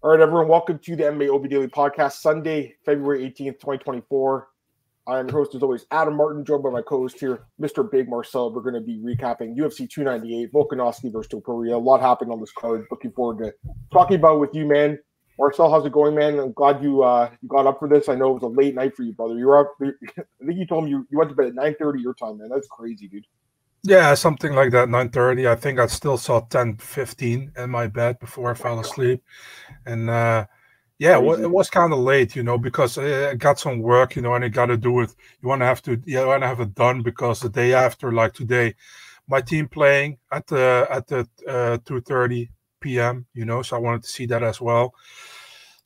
All right, everyone, welcome to the MMA OB Daily Podcast, Sunday, February 18th, 2024. I'm your host, as always, Adam Martin, joined by my co host here, Mr. Big Marcel. We're going to be recapping UFC 298, Volkanovski versus Topuria. A lot happened on this card. Looking forward to talking about with you, man. Marcel, how's it going, man? I'm glad you uh, you got up for this. I know it was a late night for you, brother. You were up. I think you told me you, you went to bed at 9:30 your time, man. That's crazy, dude. Yeah, something like that. 9:30. I think I still saw 10:15 in my bed before I fell asleep, and uh, yeah, it was kind of late, you know, because I got some work, you know, and I got to do it. You want to have to, you want to have it done because the day after, like today, my team playing at the at the uh, 2:30 p.m. You know, so I wanted to see that as well.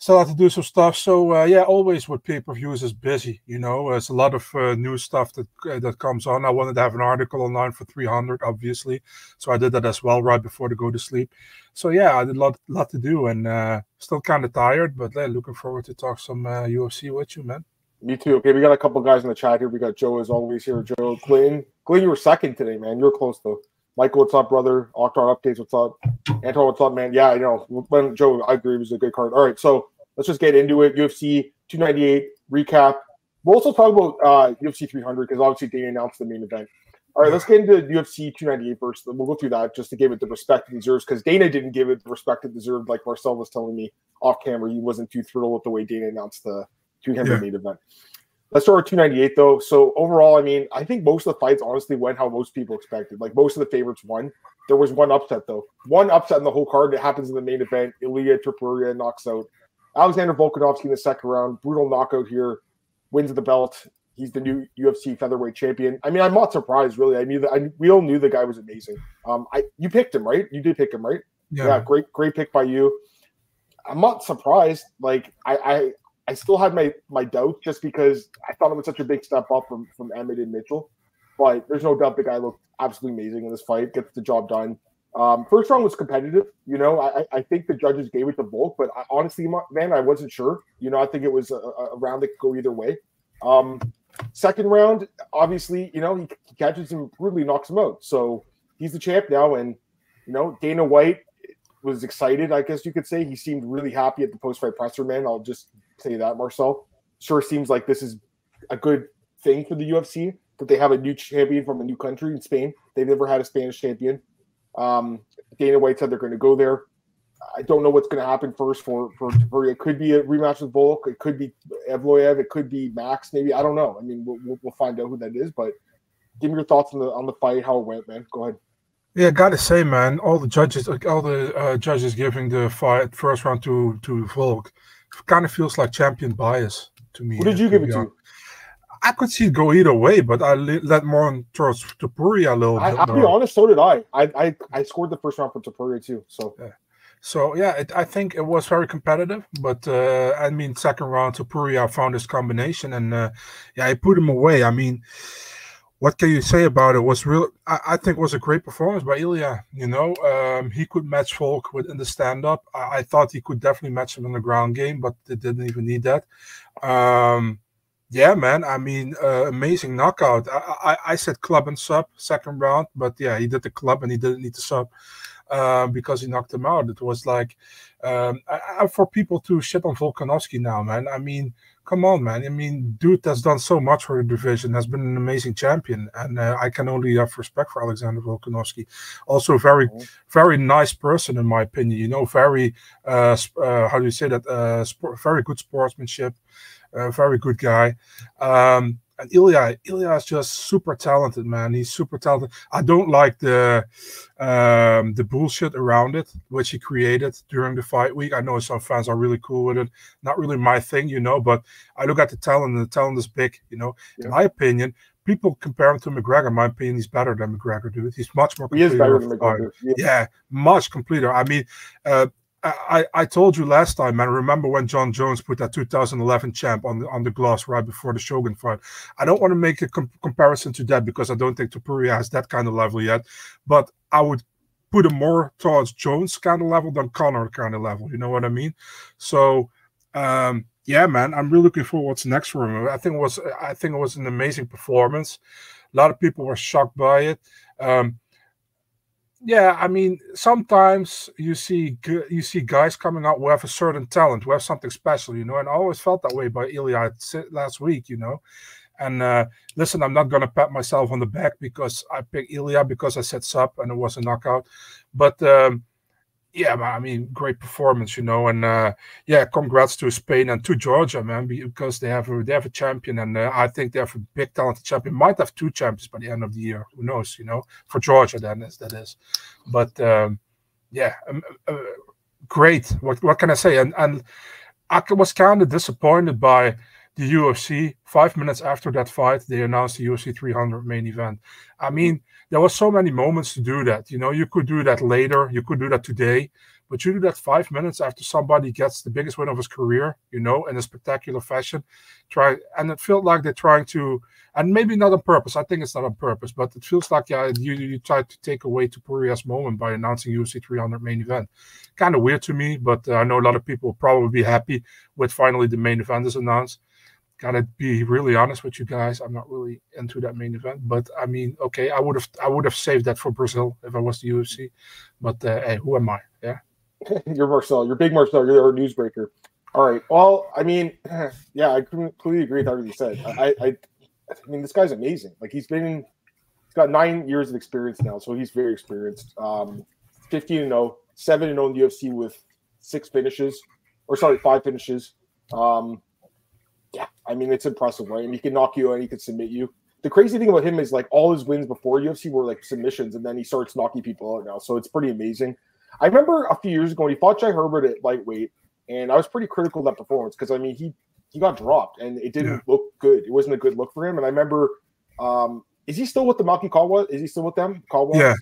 Still have to do some stuff. So uh, yeah, always with pay per views is busy. You know, there's a lot of uh, new stuff that uh, that comes on. I wanted to have an article online for 300, obviously, so I did that as well right before to go to sleep. So yeah, I did a lot, lot to do, and uh, still kind of tired, but looking forward to talk some UFC uh, with you, man. Me too. Okay, we got a couple guys in the chat here. We got Joe as always here. Joe Clinton. Glenn, you were second today, man. You're close though. Michael, what's up, brother? Octar updates, what's up? Anton, what's up, man? Yeah, you know, when Joe, I agree, it was a good card. All right, so let's just get into it. UFC 298 recap. We'll also talk about uh, UFC 300 because obviously Dana announced the main event. All right, let's get into UFC 298 first. We'll go through that just to give it the respect it deserves because Dana didn't give it the respect it deserved. Like Marcel was telling me off camera, he wasn't too thrilled with the way Dana announced the 300 yeah. main event. Let's start with 298 though. So overall, I mean, I think most of the fights honestly went how most people expected. Like most of the favorites won. There was one upset though. One upset in the whole card that happens in the main event. Ilia Topuria knocks out Alexander Volkanovski in the second round. Brutal knockout here. Wins the belt. He's the new UFC featherweight champion. I mean, I'm not surprised really. I knew that I, we all knew the guy was amazing. Um, I you picked him right? You did pick him right? Yeah. yeah great, great pick by you. I'm not surprised. Like I, I I still had my my doubts just because I thought it was such a big step up from from Emmett and Mitchell. But there's no doubt the guy looked absolutely amazing in this fight. Gets the job done. Um, first round was competitive. You know, I, I think the judges gave it to Volk, but I, honestly, man, I wasn't sure. You know, I think it was a, a round that could go either way. Um, second round, obviously, you know, he, he catches him brutally, knocks him out. So he's the champ now, and you know, Dana White was excited. I guess you could say he seemed really happy at the post fight presser. Man, I'll just say that, Marcel. Sure seems like this is a good thing for the UFC that they have a new champion from a new country in Spain. They've never had a Spanish champion. Um, Dana White said they're going to go there. I don't know what's going to happen first for for It could be a rematch with Volk. It could be Evloev. It could be Max. Maybe I don't know. I mean, we'll, we'll find out who that is. But give me your thoughts on the on the fight, how it went, man. Go ahead. Yeah, gotta say, man, all the judges, all the uh, judges giving the fight first round to to Volk kind of feels like champion bias to me. What did you give it to? I could see it go either way, but I let more on towards Topuria a little I, bit. I'll be honest, so did I. I. I I scored the first round for Topuria too. So. Yeah. So yeah, it, I think it was very competitive, but uh, I mean, second round Topuria found his combination, and uh, yeah, I put him away. I mean, what can you say about it? Was real. I, I think was a great performance by Ilia. You know, um, he could match Volk with in the stand up. I, I, thought he could definitely match him in the ground game, but they didn't even need that. Um, yeah, man. I mean, uh, amazing knockout. I, I, I said club and sub second round, but yeah, he did the club and he didn't need the sub uh, because he knocked him out. It was like um, I, for people to shit on Volkanovski now, man. I mean come on, man. I mean, dude has done so much for the division, has been an amazing champion, and uh, I can only have respect for Alexander Volkanovski. Also, very, mm-hmm. very nice person in my opinion. You know, very, uh, uh, how do you say that? Uh, very good sportsmanship, uh, very good guy. Um, and Ilya, Ilia is just super talented, man. He's super talented. I don't like the um, the bullshit around it, which he created during the fight week. I know some fans are really cool with it. Not really my thing, you know. But I look at the talent, and the talent is big. You know, yeah. in my opinion, people compare him to McGregor. In my opinion, he's better than McGregor, dude. He's much more. He is better than McGregor. Yeah. yeah. much completer. I mean, uh, I, I told you last time, man. Remember when Jon Jones put that 2011 champ on the on the gloss right before the Shogun fight? I don't want to make a com- comparison to that because I don't think Topuria has that kind of level yet. But I would put him more towards Jones kind of level than Conor kind of level. You know what I mean? So, um, yeah, man, I'm really looking forward to what's next for him. I think it was I think it was an amazing performance. A lot of people were shocked by it. Um, yeah, I mean, sometimes you see you see guys coming out who have a certain talent, who have something special, you know. And I always felt that way by Ilia last week, you know. And uh, listen, I'm not gonna pat myself on the back because I picked Ilia because I said sub and it was a knockout, but um, yeah, I mean, great performance, you know, and uh, yeah, congrats to Spain and to Georgia, man, because they have a, they have a champion, and uh, I think they have a big talented champion. Might have two champions by the end of the year. Who knows? You know, for Georgia, then is that is, but um, yeah, um, uh, great. What what can I say? And and I was kind of disappointed by the UFC. Five minutes after that fight, they announced the UFC 300 main event. I mean, there was so many moments to do that. You know, you could do that later, you could do that today, but you do that five minutes after somebody gets the biggest win of his career. You know, in a spectacular fashion. Try, and it felt like they're trying to, and maybe not on purpose. I think it's not on purpose, but it feels like yeah, you you tried to take away Topuria's moment by announcing UFC 300 main event. Kind of weird to me, but uh, I know a lot of people will probably be happy with finally the main event is announced gotta be really honest with you guys. I'm not really into that main event, but I mean, okay, I would have I would have saved that for Brazil if I was the UFC. But uh, hey, who am I? Yeah, you're Marcel. You're big Marcel. You're a newsbreaker. All right. Well, I mean, yeah, I completely agree with everything you said. I, I, I mean, this guy's amazing. Like he's been, he's got nine years of experience now, so he's very experienced. Um, 15 and 0, 7 and 0 in the UFC with six finishes, or sorry, five finishes. Um, I mean it's impressive, right? And he can knock you out, and he can submit you. The crazy thing about him is like all his wins before UFC were like submissions, and then he starts knocking people out now. So it's pretty amazing. I remember a few years ago when he fought Jai Herbert at lightweight, and I was pretty critical of that performance because I mean he he got dropped and it didn't yeah. look good. It wasn't a good look for him. And I remember, um, is he still with the Malki Kawa? Is he still with them? Kawa? Yeah.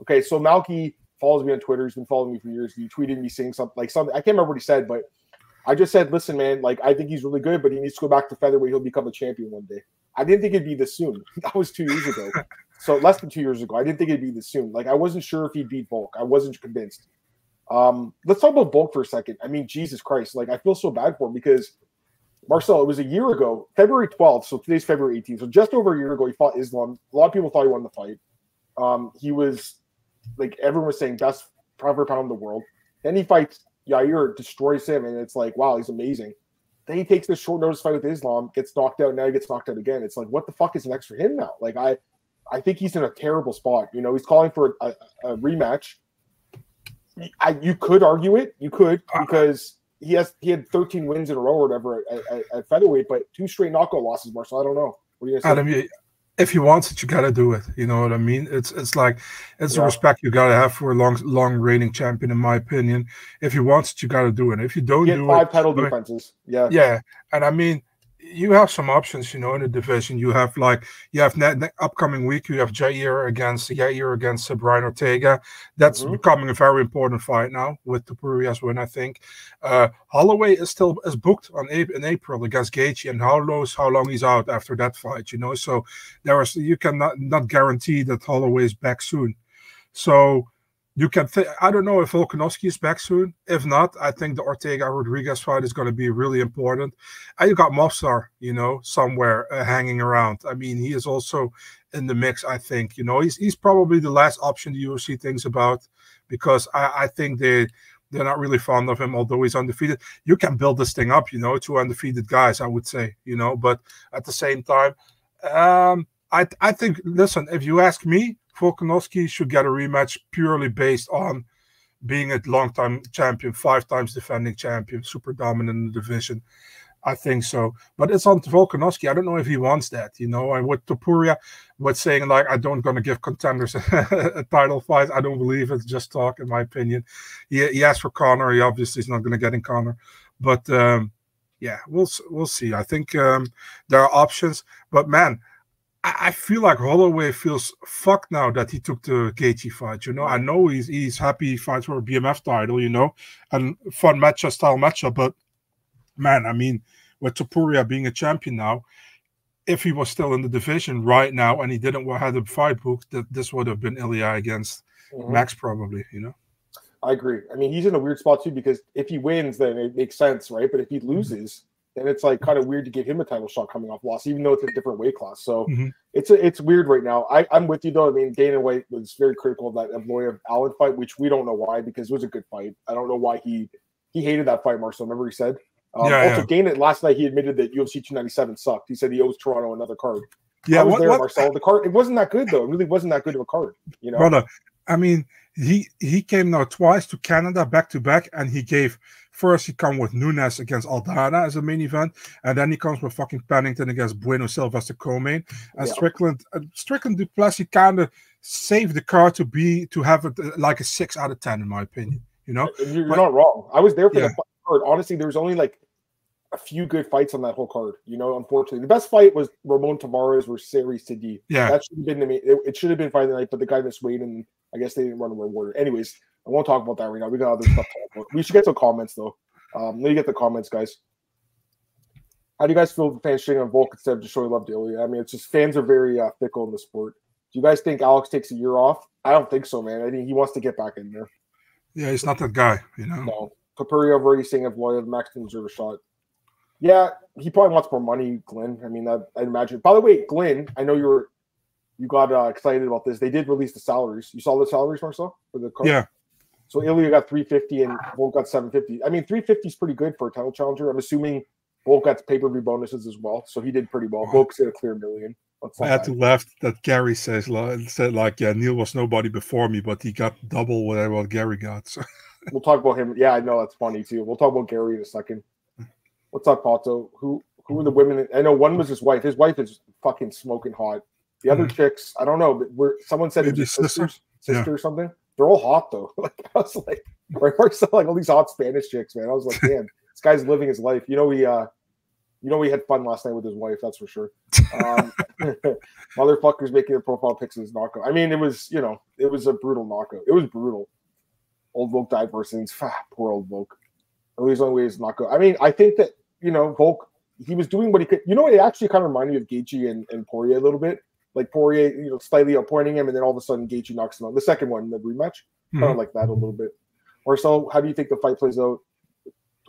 Okay, so Malki follows me on Twitter. He's been following me for years. He tweeted me saying something like something. I can't remember what he said, but I just said, listen, man, like I think he's really good, but he needs to go back to featherweight. He'll become a champion one day. I didn't think it'd be this soon. That was two years ago. so less than two years ago. I didn't think it'd be this soon. Like I wasn't sure if he'd beat Volk. I wasn't convinced. Um, let's talk about Volk for a second. I mean, Jesus Christ, like I feel so bad for him because Marcel, it was a year ago, February 12th. So today's February 18th. So just over a year ago, he fought Islam. A lot of people thought he won the fight. Um, he was like everyone was saying best pound for pound in the world. Then he fights Yair destroys him, and it's like, wow, he's amazing. Then he takes this short notice fight with Islam, gets knocked out. Now he gets knocked out again. It's like, what the fuck is next for him now? Like, I, I think he's in a terrible spot. You know, he's calling for a, a, a rematch. I, you could argue it, you could uh, because he has he had 13 wins in a row or whatever at, at, at featherweight, but two straight knockout losses, Marcel. I don't know. What do you say? Adam, if he wants it, you gotta do it. You know what I mean? It's it's like it's yeah. the respect you gotta have for a long long reigning champion, in my opinion. If he wants it, you gotta do it. If you don't do five it, title defenses. Yeah, yeah, and I mean, you have some options, you know, in the division. You have like you have net, net upcoming week. You have Yair against Yair against uh, Brian Ortega. That's mm-hmm. becoming a very important fight now with the Topuria's win. I think uh, Holloway is still is booked on in April against Gaethje, and how knows how long he's out after that fight. You know, so there is you cannot not guarantee that Holloway is back soon. So you can I don't know if Volkanovski is back soon. If not, I think the Ortega Rodriguez fight is going to be really important. And you got Movsar, you know, somewhere uh, hanging around. I mean, he is also in the mix. I think you know he's he's probably the last option the UFC thinks about because I, I think they they're not really fond of him, although he's undefeated. You can build this thing up, you know, two undefeated guys, I would say, you know, but at the same time, um, I I think listen, if you ask me, Volkanovski should get a rematch purely based on being a long-time champion, five times defending champion, super dominant in the division. I think so, but it's on Volkanovski. I don't know if he wants that, you know. And with Topuria, with saying like I don't gonna give contenders a title fight, I don't believe it's just talk, in my opinion. He, he asked for Conor. He obviously is not gonna get in Conor, but um, yeah, we'll we'll see. I think um, there are options, but man, I feel like Holloway feels fucked now that he took the Gaethje fight. You know, I know he's he's happy he fights for a BMF title. You know, and fun matchup style matchup. But man, I mean, with Topuria being a champion now, if he was still in the division right now and he didn't have the fight book, that this would have been Ilia against mm-hmm. Max probably. You know. I agree. I mean, he's in a weird spot too because if he wins, then it makes sense, right? But if he mm-hmm. loses, then it's like kind of weird to give him a title shot coming off loss, even though it's a different weight class. So Mhm. it's a, it's weird right now. I, I'm with you though. I mean, Dana White was very critical of that Evloev Allen fight, which we don't know why because it was a good fight. I don't know why he he hated that fight, Marcel. Remember he said. Um, Yeah, also, yeah. Dana last night he admitted that UFC 297 sucked. He said he owes Toronto another card. Yeah, I was what, there, what, Marcel. The card it wasn't that good though. It really wasn't that good of a card. You know. brother? I mean, he he came now twice to Canada back to back, and he gave first he come with Nunes against Aldana as a main event, and then he comes with fucking Pennington against Bueno Silva as the co-main, and Yeah. Strickland uh, Strickland Duplessis kind of saved the card to be to have it uh, like a six out of ten in my opinion. You know, You're, But- not wrong. I was there for Yeah. the card. Honestly, there was only like a few good fights on that whole card. You know, unfortunately, the best fight was Ramon Taveras versus Serhiy Sidey. yeah, That should have been the main, it, it should have been fight of the night, but the guy missed weight, and I guess they didn't run a reward. Anyways, I won't talk about that right now. We got other stuff to talk about. We should get some comments though. Um, let me get the comments, guys. How do you guys feel the fans shitting on Volk instead of just showing love to Ilia? I mean, it's just fans are very uh, fickle in the sport. Do you guys think Alex takes a year off? I don't think so, man. I think he wants to get back in there. yeah, he's not that guy. You know, No. Topuria already saying if Lloyd Max didn't deserve a shot. Yeah, he probably wants more money, Glenn. I mean, I'd imagine. By the way, Glenn, I know you were you got uh, excited about this. They did release the salaries. You saw the salaries, Marcel, for the card? yeah, So Ilia got 350 and Volk got 750. I mean, 350 is pretty good for a title challenger. I'm assuming Volk got pay per view bonuses as well, so he did pretty well. Volk's gonna clear million. I had to laugh that Garry says said like, yeah, Neal was nobody before me, but he got double whatever what Garry got. So We'll talk about him. Yeah, I know that's funny too. We'll talk about Garry in a second. What's up, Pato? Who who are the women? I know one was his wife. His wife is fucking smoking hot. The other hmm. chicks, I don't know, but we're someone said Maybe it's sister? sisters, sister or something. They're all hot though. like I was like, right, Marcel, like all these hot Spanish chicks, man. I was like, damn, this guy's living his life. You know, he uh you know, he had fun last night with his wife, that's for sure. Um, motherfuckers making their profile pics of his knockout. I mean, it was, you know, it was a brutal knockout. It was brutal. Old Volk died first innings. Ah, poor old Volk. At least only way is knockout. I mean, I think that, you know, Volk, he was doing what he could. You know, it actually kind of reminded me of Gaethje and, and Poirier a little bit. Like Poirier, you know, slightly outpointing him, and then all of a sudden Gaethje knocks him out. The second one, the rematch, kind Mhm. of like that a little bit. Marcel, how do you think the fight plays out?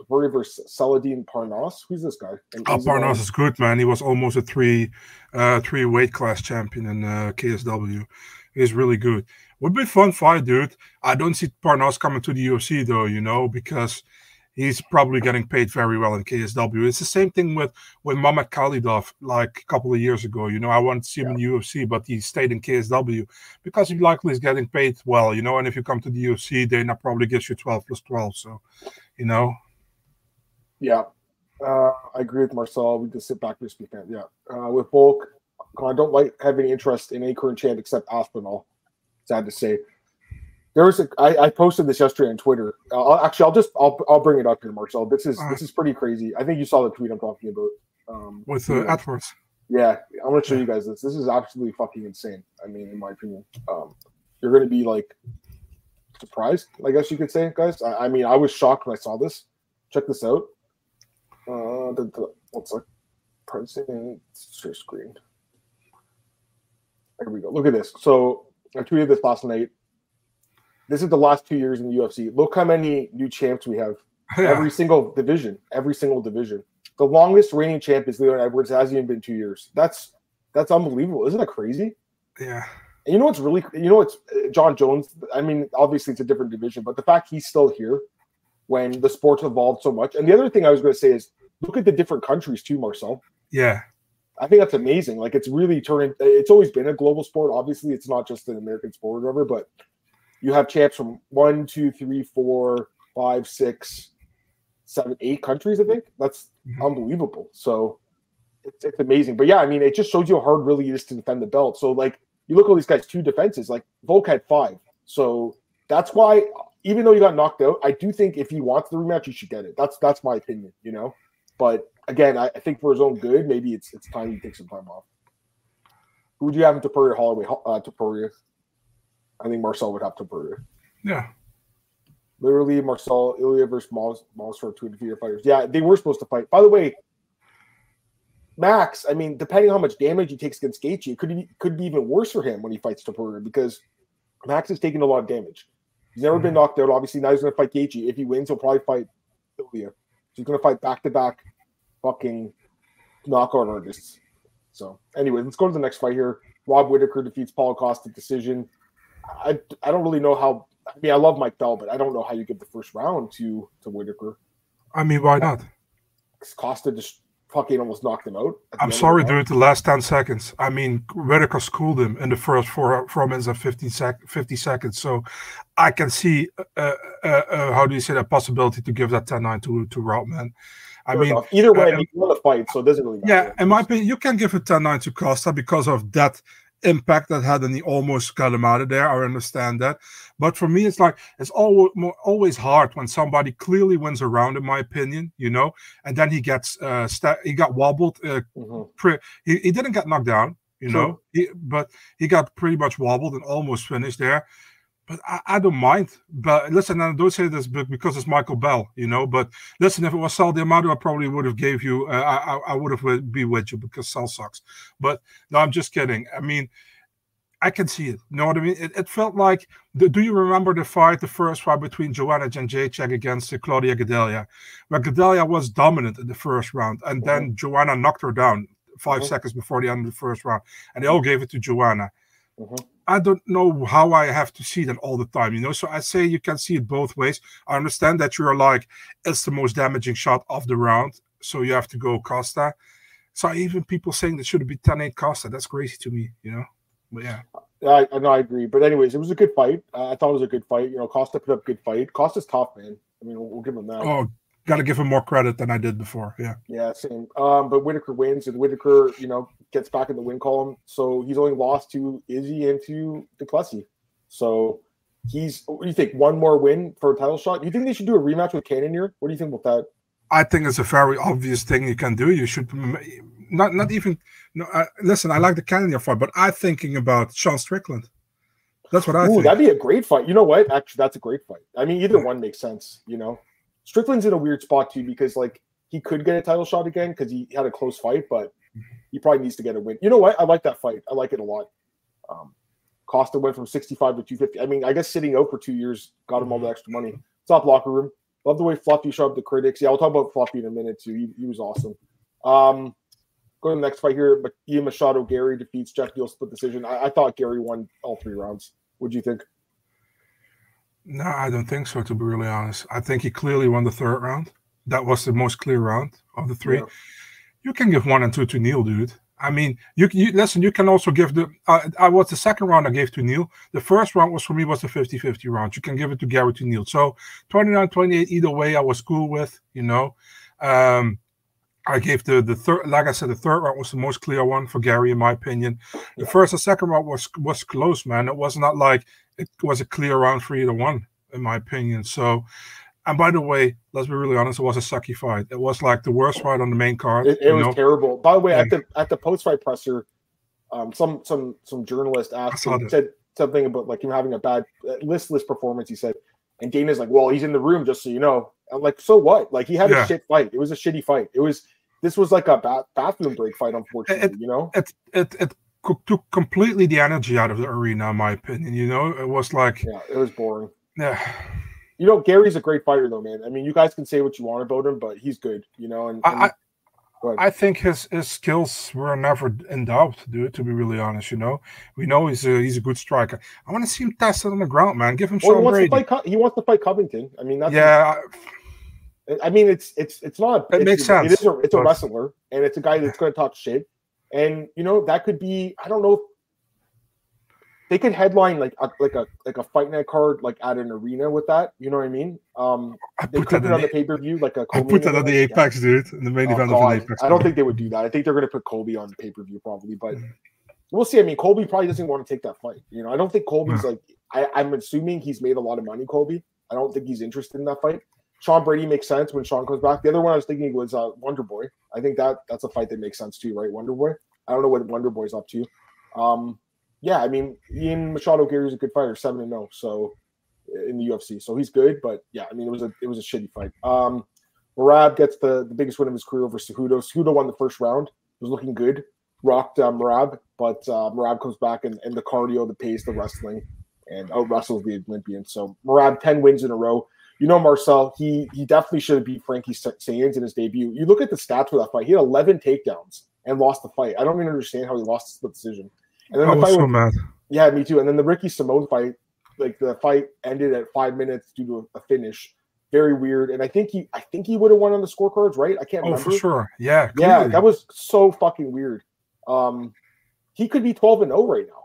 Poirier versus Salahdine Parnasse. Who's this guy? And Oh, is he on- Parnasse is good, man. He was almost a three, uh, three weight class champion in uh, KSW. He's really good. Would be a fun fight, dude. I don't see Parnasse coming to the UFC though, you know, because he's probably getting paid very well in KSW. It's the same thing with with Mamed Khalidov, like a couple of years ago. You know, I wanted to see him in the UFC, but he stayed in KSW because he likely is getting paid well, you know. And if you come to the UFC, Dana probably gives you twelve plus twelve. So, you know, Yeah, uh, I agree with Marcel. We just sit back and speak that. Yeah, uh, with Volk, I don't like having interest in any current champ except Aspinall. Sad to say. There was a. I, I posted this yesterday on Twitter. Uh, I'll, actually, I'll just I'll, I'll bring it up here, Marcel. This is this is pretty crazy. I think you saw the tweet I'm talking about. Um, with uh, yeah. Yeah, I'm gonna show you guys this. This is absolutely fucking insane. I mean, in my opinion, um, you're gonna be like surprised. I guess you could say, guys. I, I mean, I was shocked when I saw this. Check this out. Uh, the, the, what's like share screen? There we go. Look at this. So I tweeted this last night. This is the last two years in the UFC. Look how many new champs we have Yeah. every single division, every single division. The longest reigning champ is Leon Edwards. It hasn't even been two years. That's that's unbelievable. Isn't that crazy? yeah. And you know what's really, you know what's uh, Jon Jones. I mean, obviously it's a different division, but the fact he's still here when the sport's evolved so much. And the other thing I was going to say is look at the different countries too, Marcel. Yeah. I think that's amazing. Like it's really turning. It's always been a global sport. Obviously, it's not just an American sport or whatever. But you have champs from one, two, three, four, five, six, seven, eight countries. I think that's Mhm. unbelievable. So it's, it's amazing. But yeah, I mean, it just shows you how hard really it is to defend the belt. So like you look at all these guys, two defenses. Like Volk had five. So that's why, even though he got knocked out, I do think if he wants the rematch, he should get it. That's that's my opinion. You know. But again, I, I think for his own good, maybe it's it's time he takes some time off. Who would you have in Topuria Holloway? Uh, Topuria. I think Marcel would have Topuria. Yeah. Literally, Marcel Ilia versus Moss, Moss for two defeated fighters. Yeah, they were supposed to fight. By the way, Max. I mean, depending on how much damage he takes against Gaethje, it could be could be even worse for him when he fights Topuria because Max is taking a lot of damage. He's never been mm-hmm. knocked out. Obviously, now he's going to fight Gaethje. If he wins, he'll probably fight Ilia. So he's going to fight back to back fucking knockout artists. So anyway, let's go to the next fight here. Rob Whittaker defeats Paul Costa decision. I I don't really know how. I mean, I love Mike Bell, but I don't know how you give the first round to to Whittaker. I mean, why not? Costa just fucking almost knocked him out. I'm sorry, dude. The last ten seconds. I mean, Whittaker schooled him in the first four four minutes and 50, sec- 50 seconds. So I can see uh, uh, uh, how do you say that possibility to give that 10-9 to to Rob, man. I Fair mean, enough. either way, uh, he won the fight, so it doesn't really matter. Yeah, in my opinion, you can give a 10 9 to Costa because of that impact that had, and he almost got him out of there. I understand that. But for me, it's like it's always always hard when somebody clearly wins a round, in my opinion, you know, and then he gets uh he got wobbled. Uh, mm-hmm. pre- he, he didn't get knocked down, you know, he, but he got pretty much wobbled and almost finished there but I, I, don't mind. But listen, I don't say this because it's Michael Bell, you know. But listen, if it was Sal D'Amato, I probably would have gave you. Uh, I, I would have be with you because Sal sucks. But no, I'm just kidding. I mean, I can see it. You know what I mean? It, it felt like. The, do you remember the fight, the first fight between Joanna Jędrzejczyk against uh, Claudia Gadelha, where Gadelha was dominant in the first round, and mm-hmm. then Joanna knocked her down 5 mm-hmm. seconds before the end of the first round, and they all gave it to Joanna. Mm-hmm. I don't know how I have to see that all the time, you know. So I say you can see it both ways. I understand that you're like it's the most damaging shot of the round, so you have to go Costa. So even people saying that should be 10-8 Costa, that's crazy to me, you know. But yeah. I, I know I agree, but anyways, it was a good fight. Uh, I thought it was a good fight. You know, Costa put up good fight. Costa's tough, man. I mean, we'll, we'll give him that. Oh, got to give him more credit than I did before. Yeah. Yeah, same. Um, but Whittaker wins, and Whittaker, you know, gets back in the win column. So he's only lost to Izzy and to Du Plessis. So he's. What do you think? One more win for a title shot? Do you think they should do a rematch with Cannonier? What do you think about that? I think it's a very obvious thing you can do. You should not not even. No, uh, listen, I like the Cannonier fight, but I'm thinking about Sean Strickland. That's what I Ooh, think. That'd be a great fight. You know what? Actually, that's a great fight. I mean, either one makes sense. You know. Strickland's in a weird spot too because like he could get a title shot again because he had a close fight, but he probably needs to get a win. You know what? I like that fight. I like it a lot. Um, Costa went from 65 to 250. I mean, I guess sitting out for two years got him all the extra money. Top locker room. Love the way Fluffy showed up the critics. Yeah, I'll talk about Fluffy in a minute too. He, he was awesome. Um, go to the next fight here. but Ian Machado Garry defeats Geoff Neal split decision. I, I thought Garry won all three rounds. What do you think? No, I don't think so. To be really honest, I think he clearly won the third round. That was the most clear round of the three. Yeah. You can give one and two to Neal, dude. I mean, you, you listen. You can also give the. Uh, I was the second round I gave to Neal. The first round was for me was the 50-50 round. You can give it to Garry to Neal. So 29-28 either way, I was cool with. You know, um, I gave the the third, like I said, the third round was the most clear one for Garry, in my opinion. The first and second round was was close, man. It was not like it was a clear round for either one, in my opinion. So, and by the way, let's be really honest, it was a sucky fight. It was like the worst fight on the main card. It, it was know? terrible. By the way, at the at the post fight presser, um, some some some journalist asked him, said something about like him having a bad uh, listless performance. He said, and Dana's like, "Well, he's in the room, just so you know." I'm like, "So what? Like he had yeah. a shit fight. It was a shitty fight. It was." This was like a ba- bathroom break fight, unfortunately. It, you know, it it it took completely the energy out of the arena, in my opinion. You know, it was like yeah, it was boring. Yeah. You know, Garry's a great fighter, though, man. I mean, you guys can say what you want about him, but he's good. You know, and, and I, I think his, his skills were never in doubt, dude. To be really honest, you know, we know he's a he's a good striker. I want to see him tested on the ground, man. Give him well, Sean he wants Brady. To fight, he wants to fight Covington. I mean, that's yeah. I mean, it's it's it's not. It it's, makes sense. It is a, it's a wrestler, and it's a guy that's going to talk shit. And you know that could be. I don't know. They could headline like a, like a like a fight night card like at an arena with that. You know what I mean? Um, I they put it on the pay per view like a. I put that on the Apex, yeah. dude. The main oh, event God. of the Apex. I don't think they would do that. I think they're going to put Colby on the pay per view probably, but. Mm. We'll see. I mean, Colby probably doesn't want to take that fight. You know, I don't think Colby's like. I, I'm assuming he's made a lot of money. Colby. I don't think he's interested in that fight. Sean Brady makes sense when Sean comes back. The other one I was thinking was uh, Wonder Boy. I think that that's a fight that makes sense too, right? Wonder Boy. I don't know what Wonder Boy's up to. Um, yeah, I mean, Ian Machado Garry is a good fighter, seven and zero, oh, so in the UFC, so he's good. But yeah, I mean, it was a it was a shitty fight. Um, Merab gets the, the biggest win of his career over Cejudo. Cejudo won the first round. Was looking good. Rocked uh, Merab, but uh, Merab comes back and, and the cardio, the pace, the wrestling, and out wrestles the Olympian. So Merab ten wins in a row. you know, Marcel, he he definitely should have beat Frankie Saenz in his debut. You look at the stats for that fight; he had 11 takedowns and lost the fight. I don't even understand how he lost the decision. And then I the was fight so mad. yeah, me too. And then the Ricky Simone fight, like the fight ended at five minutes due to a, finish. Very weird. And I think he, I think he would have won on the scorecards, right? I can't Oh, remember. for sure. Yeah. Yeah, that was so fucking weird. Um, he could be 12 and 0 right now.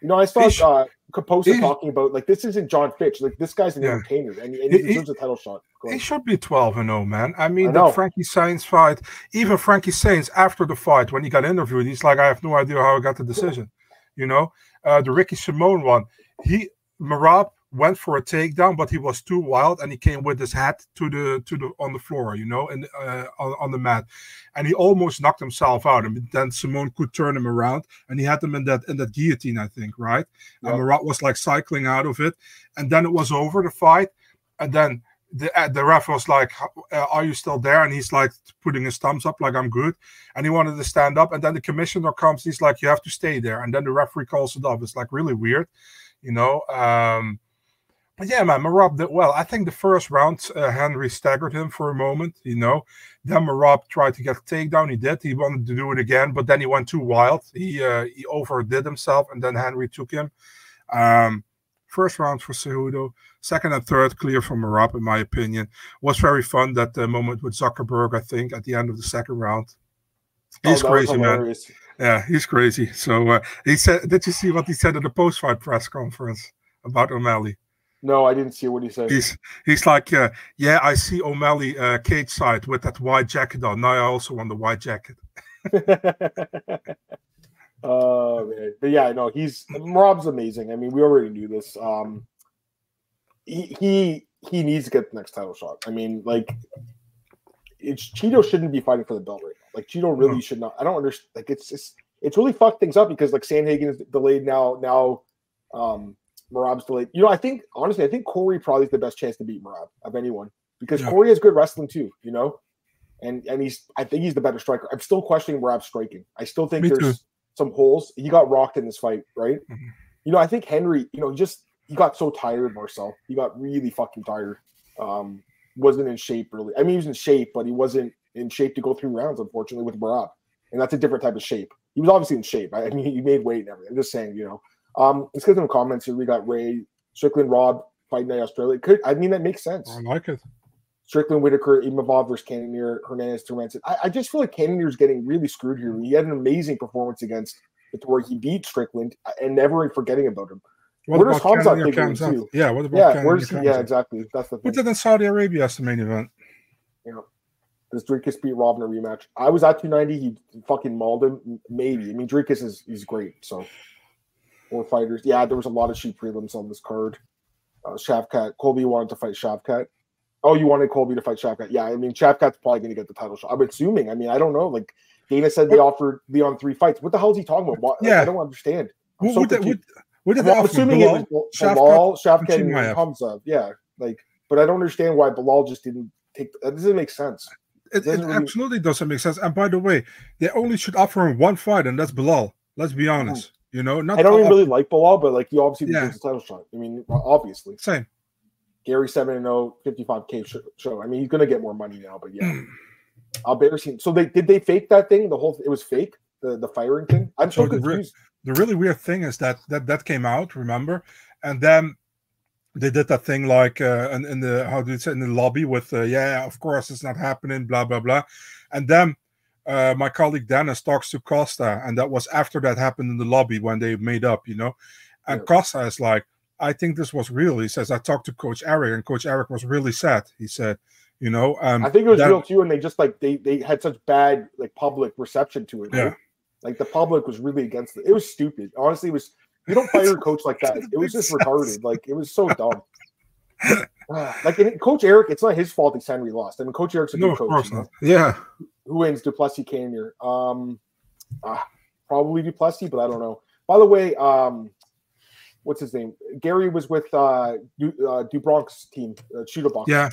You know, I saw He sh- uh Caposa he- talking about like this isn't Jon Fitch. Like this guy's an Yeah. entertainer and, and He- deserves a title shot. He should be 12 and 0, man. I mean, I that Frankie Saenz fight, even Frankie Saenz after the fight, when he got interviewed, he's like, I have no idea how I got the decision. You know, uh, the Ricky Simone one, he, Merab went for a takedown, but he was too wild and he came with his hat to the, to the, on the floor, you know, and uh, on, on the mat. And he almost knocked himself out. And then Simone could turn him around and he had him in that, in that guillotine, I think, right? Yeah. And Merab was like cycling out of it. And then it was over the fight. And then the uh, the ref was like, uh, "Are you still there?" And he's like putting his thumbs up, like I'm good. And he wanted to stand up, and then the commissioner comes. He's like, "You have to stay there." And then the referee calls it off. It's like really weird, you know. Um, but yeah, man, Merab did well. I think the first round, uh, Henry staggered him for a moment, you know. Then Merab tried to get a takedown. He did. He wanted to do it again, but then he went too wild. He uh, he overdid himself, and then Henry took him. Um, first round for Cejudo. Second and third, clear from Merab, in my opinion. Was very fun that uh, moment with Zuckerberg, I think, at the end of the second round. Oh, He's was crazy, man. Yeah, he's crazy. So uh, he said, did you see what he said at the post-fight press conference about O'Malley? No, I didn't see what he said. He's he's like, uh, yeah, I see O'Malley uh, cage side with that white jacket on. Now I also want the white jacket. oh man, but yeah, no, he's Rob's amazing. I mean, we already knew this. Um, he he he needs to get the next title shot. I mean, like, it's Chito shouldn't be fighting for the belt right now. Like Chito really should not. I don't understand. Like, it's just it's really fucked things up because like Sandhagen is delayed now. Now, um, Merab's delayed. You know, I think honestly, I think Corey probably is the best chance to beat Merab of anyone because Yeah. Corey has good wrestling too. You know. And, and he's I think he's the better striker. I'm still questioning Merab's striking. I still think Me there's too. some holes. He got rocked in this fight, right? Mhm. You know, I think Henry, you know, he just he got so tired, Marcel. He got really fucking tired. Um, wasn't in shape really. I mean, he was in shape, but he wasn't in shape to go through rounds, unfortunately, with Merab. And that's a different type of shape. He was obviously in shape. I I mean, he made weight and everything. I'm just saying, you know. Um, let's get some comments here. We got Ray, Strickland, Rob, Fight Night Australia. Could I mean that makes sense. I like it. Strickland, Whittaker, Imavov versus Cannonier, Hernandez, Turanson. I, I just feel like Cannonier's getting really screwed here. He had an amazing performance against Vettori. He beat Strickland uh, and never forgetting about him. What Where does about Hamzat too? Yeah, what about Yeah, Cannonier where's yeah, exactly. That's the thing. Put that in Saudi Arabia as the main event. Yeah. Does Dricus beat Rob in a rematch? I was at 290. He fucking mauled him. Maybe. I mean, Dricus is he's great. So, more fighters. Yeah, there was a lot of cheap prelims on this card. Uh, Shavkat. Colby wanted to fight Shavkat. Oh, you wanted Colby to fight Shavkat? Yeah, I mean, Shavkat's probably going to get the title shot. I'm assuming. I mean, I don't know. Like Dana said, they offered Leon three fights. What the hell is he talking about? Like, Yeah. I don't understand. I'm What, so what, did- confused. What, what did Well, I'm assuming Bilal? it was Bilal, Shavkat, and Hamza. Yeah, like, but I don't understand why Bilal just didn't take. That doesn't make sense. It, it doesn't really- absolutely doesn't make sense. And by the way, they only should offer him one fight, and that's Bilal. Let's be honest. You know, not I don't even really like Bilal, but like, he obviously Yeah. deserves a title shot. I mean, obviously, same. Garry seven and 0, 55k sh- show. I mean, he's gonna get more money now, but yeah, Mm. embarrassing. So they did they fake that thing? The whole it was fake. The the firing thing. I'm so So confused. The really weird thing is that that that came out, remember, and then they did that thing like uh, in, in the how do you say in the lobby with uh, yeah, of course it's not happening, blah blah blah, and then. Uh, my colleague Dennis talks to Costa, and that was after that happened in the lobby when they made up, you know. And Yeah. Costa is like, I think this was real. He says, I talked to Coach Eric, and Coach Eric was really sad. He said, you know, um, I think it was that- real too, and they just like they they had such bad like public reception to it. right? Yeah. Like the public was really against it. It was stupid. Honestly, it was you don't fire a coach like that. It was just retarded. Like it was so dumb. Like Coach Eric, it's not his fault he's Henry lost. I mean, Coach Eric's a no, good coach. course you know? not. Yeah, Who wins Duplessis Canier? Um, ah, probably Duplessis, but I don't know. By the way, um, what's his name? Garry was with uh, Du, uh Dubronk's team, uh, Box. yeah,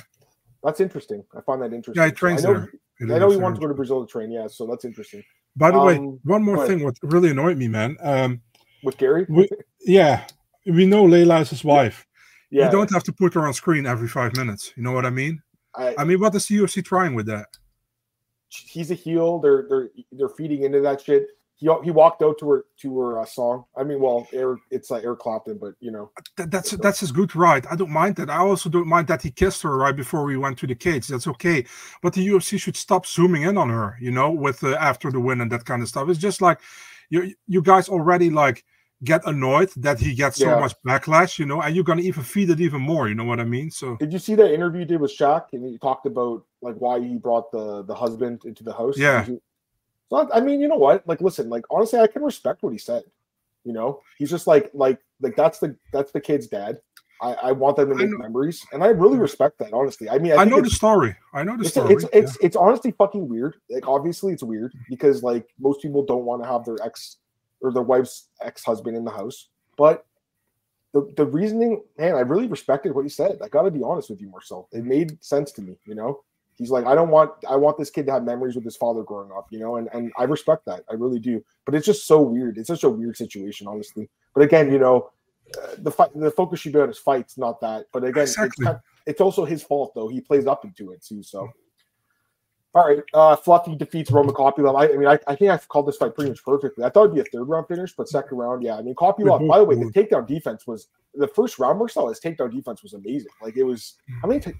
that's interesting. I find that interesting. yeah. He trains I know, there. He I know he wanted to go to Brazil to train. Yeah, so that's interesting. By the way, Um, one more ahead. thing. What really annoyed me, man. Um, With Garry, we, yeah, we know Leila is his wife. Yeah. You don't have to put her on screen every five minutes. You know what I mean? I, I mean, what is the UFC trying with that? He's a heel. They're they're they're feeding into that shit he he walked out to her to her uh, song. I mean, well, Eric, it's like Eric Clapton, but you know, that, that's that's his good right. I don't mind that. I also don't mind that he kissed her right before we went to the cage. That's okay. But the UFC should stop zooming in on her. You know, with uh, after the win and that kind of stuff. It's just like you you guys already like get annoyed that he gets so much backlash, you know, and you're gonna even feed it even more. You know what I mean? So did you see that interview he did with Shaq and he talked about like why he brought the the husband into the house? Yeah. So I mean, you know what? Like, listen, like honestly, I can respect what he said. You know, he's just like like like that's the that's the kid's dad. I, I want them to make memories, and I really respect that. Honestly, I mean, I, I know the story. I know the it's, story. It's it's, yeah. it's honestly fucking weird. Like, obviously, it's weird because like most people don't want to have their ex or their wife's ex husband in the house. But the the reasoning, man, I really respected what he said. I got to be honest with you, Marcel. It made sense to me. You know, he's like, I don't want I want this kid to have memories with his father growing up, you know, and and I respect that. I really do. But it's just so weird. It's such a weird situation, honestly. But again, you know, uh, the fight the focus should be on his fights, not that. But again, exactly. it's, it's also his fault though. He plays up into it too. So all right, uh, Fluffy defeats Roman Kopylov. I, I mean, I, I, think I've called this fight pretty much perfectly. I thought it'd be a third round finish, but second round, yeah. I mean, Kopylov. By the way, the takedown defense was the first round. Marcel, his takedown defense was amazing. Like it was. How many? T-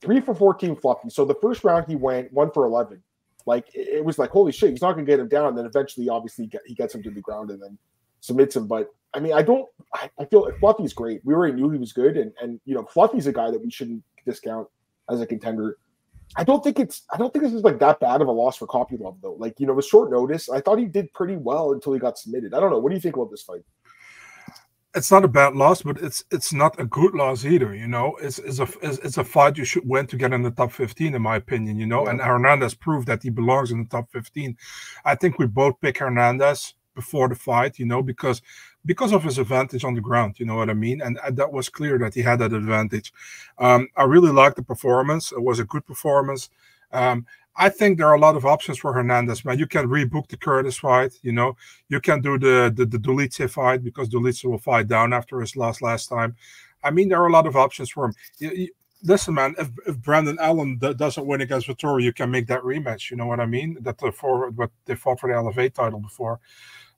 three for 14 fluffy. So the first round he went one for 11. Like it was like, holy shit, he's not going to get him down. And then eventually, obviously, he gets him to the ground and then submits him. But I mean, I don't, I, I feel like Fluffy's great. We already knew he was good. And, and, you know, Fluffy's a guy that we shouldn't discount as a contender. I don't think it's, I don't think this is like that bad of a loss for Kopylov, though. Like, you know, with short notice, I thought he did pretty well until he got submitted. I don't know. What do you think about this fight? It's not a bad loss, but it's it's not a good loss either. You know, it's it's a it's, a fight you should win to get in the top fifteen, in my opinion. You know, yeah. and Hernandez proved that he belongs in the top fifteen. I think we both pick Hernandez before the fight. You know, because because of his advantage on the ground. You know what I mean? And, and that was clear that he had that advantage. Um, I really liked the performance. It was a good performance. Um, I think there are a lot of options for Hernandez, man. You can rebook the Curtis fight, you know. You can do the the, the Dolidze fight because Dolidze will fight down after his loss last time. I mean, there are a lot of options for him. You, you, listen, man, if, if Brendan Allen doesn't win against Vettori, you can make that rematch. You know what I mean? That the for what they fought for the LFA title before.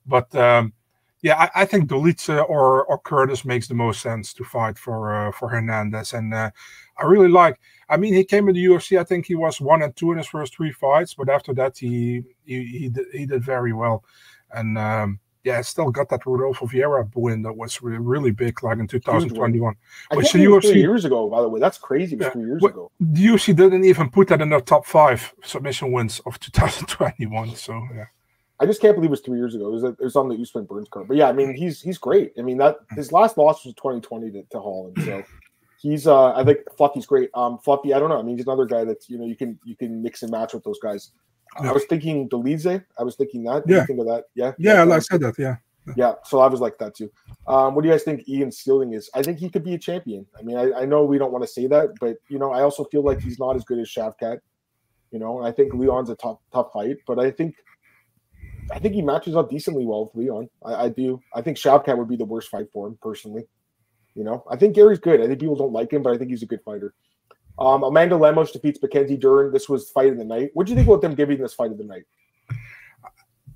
But um, yeah, I, I think Dolidze or or Curtis makes the most sense to fight for uh, for Hernandez, and uh, I really like. I mean, he came in the UFC. I think he was one and two in his first three fights, but after that, he he he did, he did very well, and um, yeah, still got that Rodolfo Vieira win that was really, really big, like in 2021. Which the UFC three years ago, by the way, that's crazy. Yeah, three years ago. The UFC didn't even put that in their top five submission wins of 2021. So yeah. I just can't believe it was three years ago. It was, it was on the Usman Burns card. But yeah, I mean, he's he's great. I mean, that his last loss was 2020 to, to Holland. So he's uh I think Fluffy's great. Um Fluffy, I don't know. I mean, he's another guy that's you know you can you can mix and match with those guys. Yeah. I was thinking Dolidze. I was thinking that. Yeah. Think of that. Yeah. Yeah, I said that. Yeah. Yeah. So I was like that too. Um, what do you guys think Ian Stieling is? I think he could be a champion. I mean, I, I know we don't want to say that, but you know, I also feel like he's not as good as Shavkat. You know, I think Leon's a tough tough fight, but I think I think he matches up decently well with Leon. I, I do. I think Shavkat would be the worst fight for him personally. You know, I think Garry's good. I think people don't like him, but I think he's a good fighter. Um, Amanda Lemos defeats Mackenzie Dern. This was fight of the night. What do you think about them giving this fight of the night?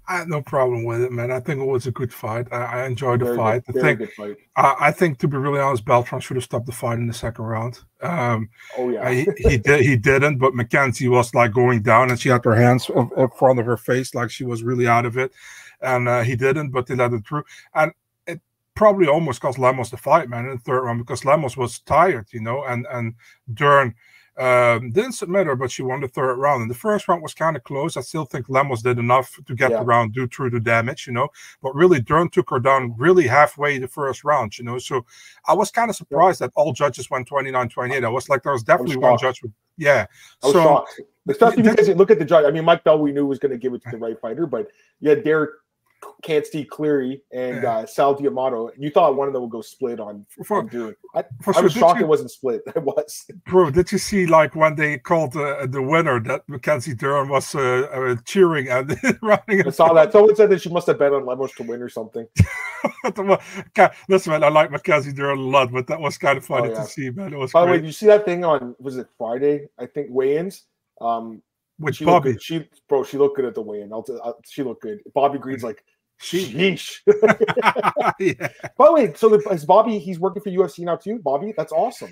I had no problem with it, man. I think it was a good fight. I, I enjoyed the very fight. Good, I think, fight. I, I, think, to be really honest, Beltran should have stopped the fight in the second round. Um, oh yeah, he, he, did. He didn't, but Mackenzie was like going down, and she had her hands in front of her face, like she was really out of it, and uh, he didn't, but they let it through. And it probably almost cost Lemos the fight, man, in the third round because Lemos was tired, you know, and and Dern um, didn't submit her, but she won the third round. And the first round was kind of close. I still think Lemos did enough to get yeah. the round due through the damage, you know. But really, Dern took her down really halfway the first round, you know. So I was kind of surprised yeah. that all judges went 29 28. I was like, there was definitely was one judge with, yeah. I was so, shocked. Especially because you look at the judge. I mean, Mike Bell, we knew was going to give it to the right fighter, but yeah, Derek Canty Cleary and uh, Sal D'Amato. You thought one of them would go split on, For- on Dune. I, For I was shocked did it wasn't split. It was. Bro, did you see like when they called uh, the winner that Mackenzie Dern was uh, uh, cheering and running? I saw that. Someone said that she must have bet on Lemos to win or something. Listen, man, I like Mackenzie Dern a lot, but that was kind of funny Oh, yeah. to see, man. It was By the way, you see that thing on was it Friday? I think weigh-ins. Um, with she Bobby. She bro, she looked good at the weigh-in. I'll t- uh, she looked good. Bobby Green's like, sheesh. yeah. By the way, so the, is Bobby? He's working for UFC now too. Bobby, that's awesome.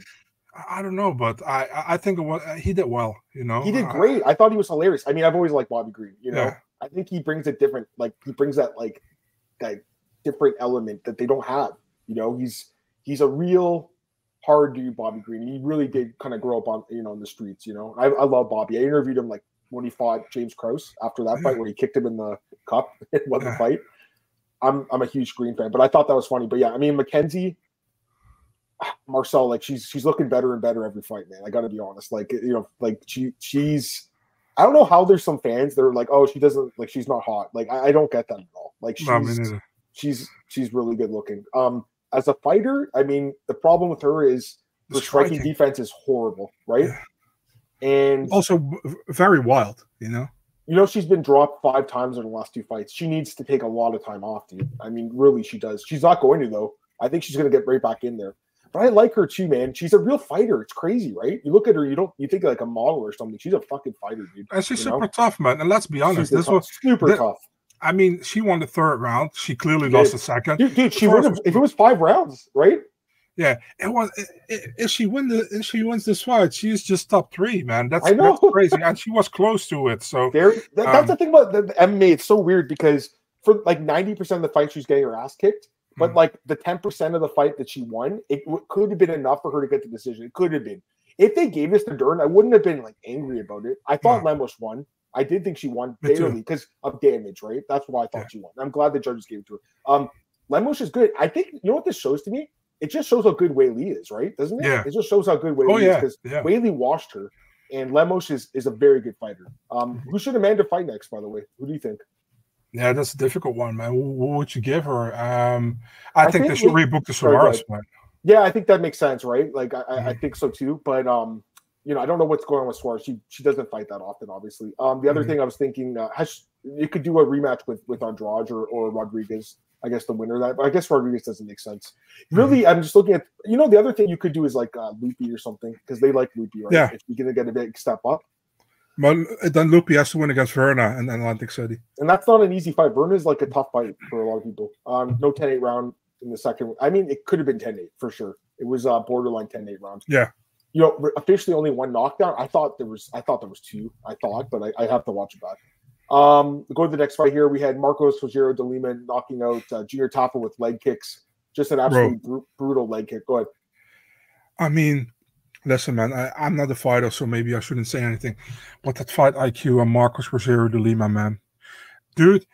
I- don't know, but I I- think it was, he did well. You know, He did Uh, great. I thought he was hilarious. I mean, I've always liked Bobby Green. You know, Yeah. I think he brings a different, like he brings that like that different element that they don't have. You know, he's he's a real hard dude, Bobby Green. He really did kind of grow up on you know in the streets. You know, I, I love Bobby. I interviewed him like when he fought James Krause after that fight where he kicked him in the cup and won the fight. I'm I'm a huge Green fan, but I thought that was funny. But yeah, I mean Mackenzie. Marcel, like she's she's looking better and better every fight, man. I got to be honest. Like you know, like she she's. I don't know how there's some fans that are like, oh, she doesn't like she's not hot. Like I, I don't get that at all. Like she's No, she's she's really good looking. Um, as a fighter, I mean, the problem with her is The her striking striking. defense is horrible, right? And Also, very wild. You know. You know she's been dropped five times in the last two fights. She needs to take a lot of time off, dude. I mean, really, she does. She's not going to though. I think she's going to get right back in there. But I like her too, man. She's a real fighter. It's crazy, right? You look at her, you don't you think like a model or something. She's a fucking fighter, dude. And she's You know? super tough, man. And let's be honest, this tough- was. super tough. I mean, she won the third round. She clearly lost the second. Dude, dude she would have if it was five rounds, right? Yeah, it was. i- i- If she win the, if she wins this fight, she's just top three, man. That's, I know. that's crazy, and she was close to it. So There, that, that's Um, the thing about the, the MMA. It's so weird because for like ninety percent of the fight, she's getting her ass kicked. But Mhm. like the ten percent of the fight that she won, it w- could have been enough for her to get the decision. It could have been. If they gave this to Dern, I wouldn't have been like angry about it. I thought Lemos won. I did think she won Me barely because of damage, right? That's why I thought Yeah. she won. I'm glad the judges gave it to her. Um, Lemos is good. I think you know what this shows to me. It just shows how good Weili is, right? Doesn't it? Yeah. It just shows how good Weili oh yeah, is because yeah. Weili washed her, and Lemos is, is a very good fighter. Um, Mm-hmm. who should Amanda fight next? By the way, who do you think? Yeah, that's a difficult one, man. Who would you give her? Um, I, I think, they should rebook the Suarez fight. Yeah, I think that makes sense, right? Like I, I, I think so too. But um, you know, I don't know what's going on with Suarez. She she doesn't fight that often, obviously. Um, the other Mhm. thing I was thinking, uh, has you could do a rematch with with Andrade or, or Rodriguez. I guess the winner of that, but I guess Rodriguez doesn't make sense. Mm-hmm. Really, I'm just looking at you know the other thing you could do is like uh, Loopy or something because they like Loopy, right? Yeah. If you're gonna get a big step up, Well, then Loopy has to win against Verna in Atlantic City. and that's not an easy fight. Verna is like a tough fight for a lot of people. Um, no 10-8 round in the second. I mean, it could have been 10-8 for sure. It was uh, borderline 10-8 round. Yeah. You know, officially only one knockdown. I thought there was. I thought there was two. I thought, but I, I have to watch it back. Um, go to the next fight here. We had Marcos Rogerio de Lima knocking out uh, Junior Tafa with leg kicks. Just an absolutely bru- brutal leg kick. Go ahead. I mean, listen, man, I, I'm not a fighter, so maybe I shouldn't say anything. But that fight IQ on Marcos Rogerio de Lima, man, dude.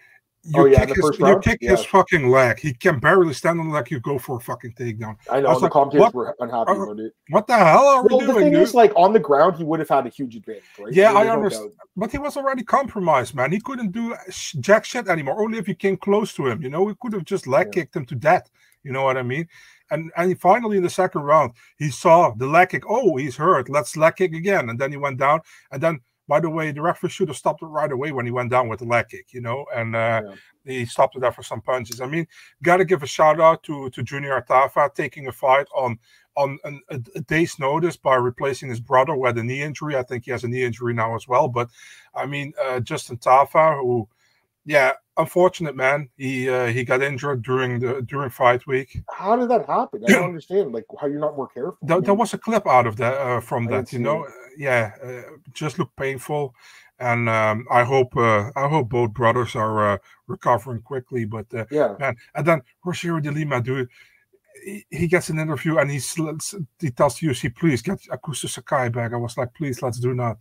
You Oh, yeah, kick, the his, first you round? kick Yeah. his fucking leg. He can barely stand on the leg. You go for a fucking takedown. I know I the like, commentators what? were unhappy Uh, about it. What the hell are Well, we the doing, thing dude? is, like on the ground, he would have had a huge advantage, right? Yeah, I understand. doubt. But he was already compromised, man. He couldn't do jack shit anymore. Only if you came close to him, you know. We could have just leg Yeah. kicked him to death. You know what I mean? And and finally in the second round, he saw the leg kick. Oh, he's hurt. Let's leg kick again. And then he went down. And then, by the way, the referee should have stopped it right away when he went down with the leg kick. You know, and uh, Yeah. he stopped it there for some punches. I mean, got to give a shout out to to Junior Atafa taking a fight on on an, a, a day's notice by replacing his brother who had a knee injury. I think he has a knee injury now as well. But I mean, uh, Justin Tafa, who, yeah, unfortunate man. He uh, he got injured during the during fight week. How did that happen? I don't understand. Like how you're not more careful. There, there was a clip out of that uh, from I that. You know, yeah, uh, just looked painful. And um, I hope uh, I hope both brothers are uh, recovering quickly. But uh, yeah. man. And then Rogerio de Lima, dude, he, he gets an interview and he's, he tells UFC, please get Augusto Sakai back. I was like, please, let's do not.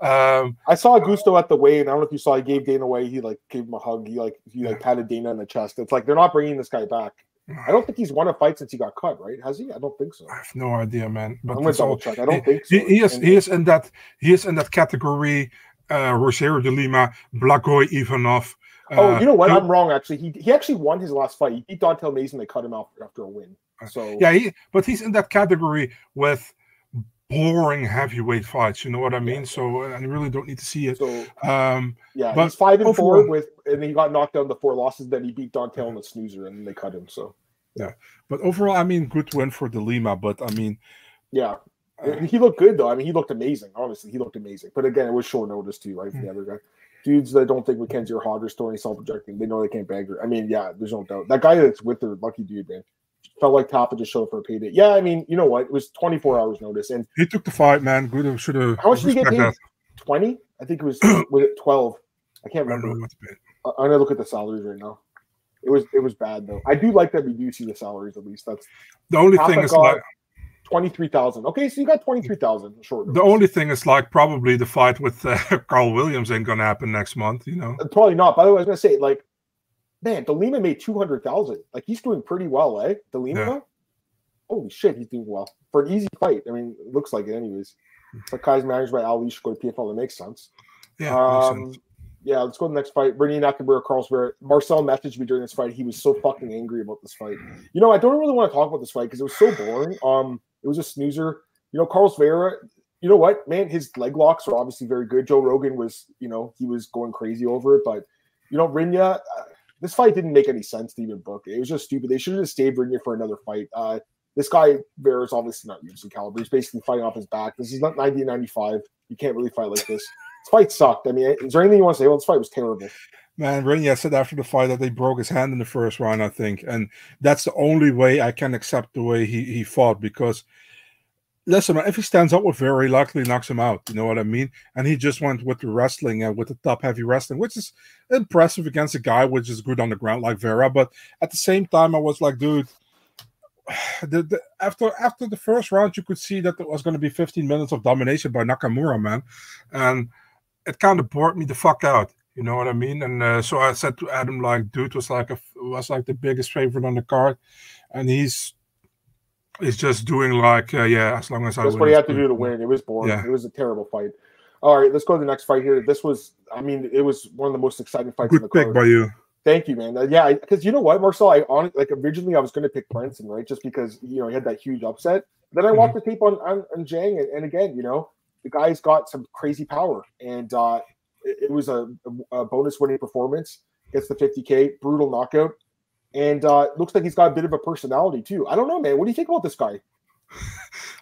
Um, I saw Gusto at the weigh, and I don't know if you saw. He gave Dana away. He like gave him a hug. He like he like patted Dana on the chest. It's like they're not bringing this guy back. I don't think he's won a fight since he got cut, right? Has he? I don't think so. I have no idea, man. But I'm gonna double check. I don't think so. he, he is And- he is in that he is in that category. Uh, Rogerio de Lima, Blagoy Ivanov, oh, Uh, you know what? I'm wrong. Actually, he he actually won his last fight. He beat Don'Tale Mayes. They cut him out after a win. So yeah, he, but he's in that category with boring heavyweight fights. You know what I mean? So uh, I really don't need to see it. so Um, yeah, But he's five and four with, and he got knocked down the four losses. Then he beat Don'Tale in the snoozer, and they cut him. So yeah, but overall, I mean, good win for De Lima. But I mean, yeah, uh, he looked good though. I mean, he looked amazing. Honestly, he looked amazing. But again, it was short notice too, right? For the other guy, dudes that don't think Mackenzie or Hodge are storing self-projecting, they know they can't bag her. I mean, yeah, there's no doubt. That guy that's with her, lucky dude, man. Felt like Tafa just showed up for a payday. Yeah, I mean, you know what? It was 24 hours notice, and he took the fight, man. Good. Should have. How much did he get paid? that. 20. I think it was was it 12. I can't I don't know remember. what's paid. I- I'm gonna look at the salaries right now. It was it was bad though. I do like that we do see the salaries at least. That's The only Tafa thing is got like 23,000. Okay, so you got 23,000 short. the only thing is like probably the fight with uh, Karl Williams ain't gonna happen next month. You know. Uh, Probably not. By the way, I was gonna say like, man, Delima made 200,000. Like he's doing pretty well, eh? Delima. Yeah. Holy shit, he's doing well for an easy fight. I mean, it looks like it anyways. But Kai's managed by Ali should go to PFL. That makes sense. Yeah. makes Um, sense. yeah, let's go to the next fight. Rinya Nakamura, Carlos Vera. Marcel messaged me during this fight. He was so fucking angry about this fight. You know, I don't really want to talk about this fight because it was so boring. Um, it was a snoozer. You know, Carlos Vera. You know what, man? His leg locks are obviously very good. Joe Rogan was, you know, he was going crazy over it. But you know, Rinya, uh, this fight didn't make any sense to even book. It was just stupid. They should have just stayed Rinya for another fight. Uh, this guy Vera is obviously not UFC caliber. He's basically fighting off his back. This is not 1995. You can't really fight like this. This fight sucked. I mean, is there anything you want to say? Well, this fight was terrible. Man, Rinya said after the fight that they broke his hand in the first round, I think. And that's the only way I can accept the way he, he fought because listen, man, if he stands up with Vera, he likely knocks him out. You know what I mean? And he just went with the wrestling and with the top heavy wrestling, which is impressive against a guy which is good on the ground like Vera. But at the same time, I was like, dude, the, the, after after the first round, you could see that there was going to be 15 minutes of domination by Nakamura, man. And it kind of bored me the fuck out. You know what I mean? And uh, so I said to Adam, like, dude was like a was like the biggest favorite on the card, and he's he's just doing like, uh, yeah, as long as I That's what he had to do to win. It was boring. Yeah. It was a terrible fight. All right, let's go to the next fight here. This was, I mean, it was one of the most exciting fights in the Good pick card. by you. Thank you, man. Uh, yeah, because you know what, Marcel, I on like originally I was going to pick Brendson, right, just because you know he had that huge upset. Then I watched the tape on on, on Zhang, and, and again, you know, the guy's got some crazy power, and uh, it, was a, a bonus winning performance. Gets the 50k, brutal knockout, and uh, looks like he's got a bit of a personality too. I don't know, man. What do you think about this guy?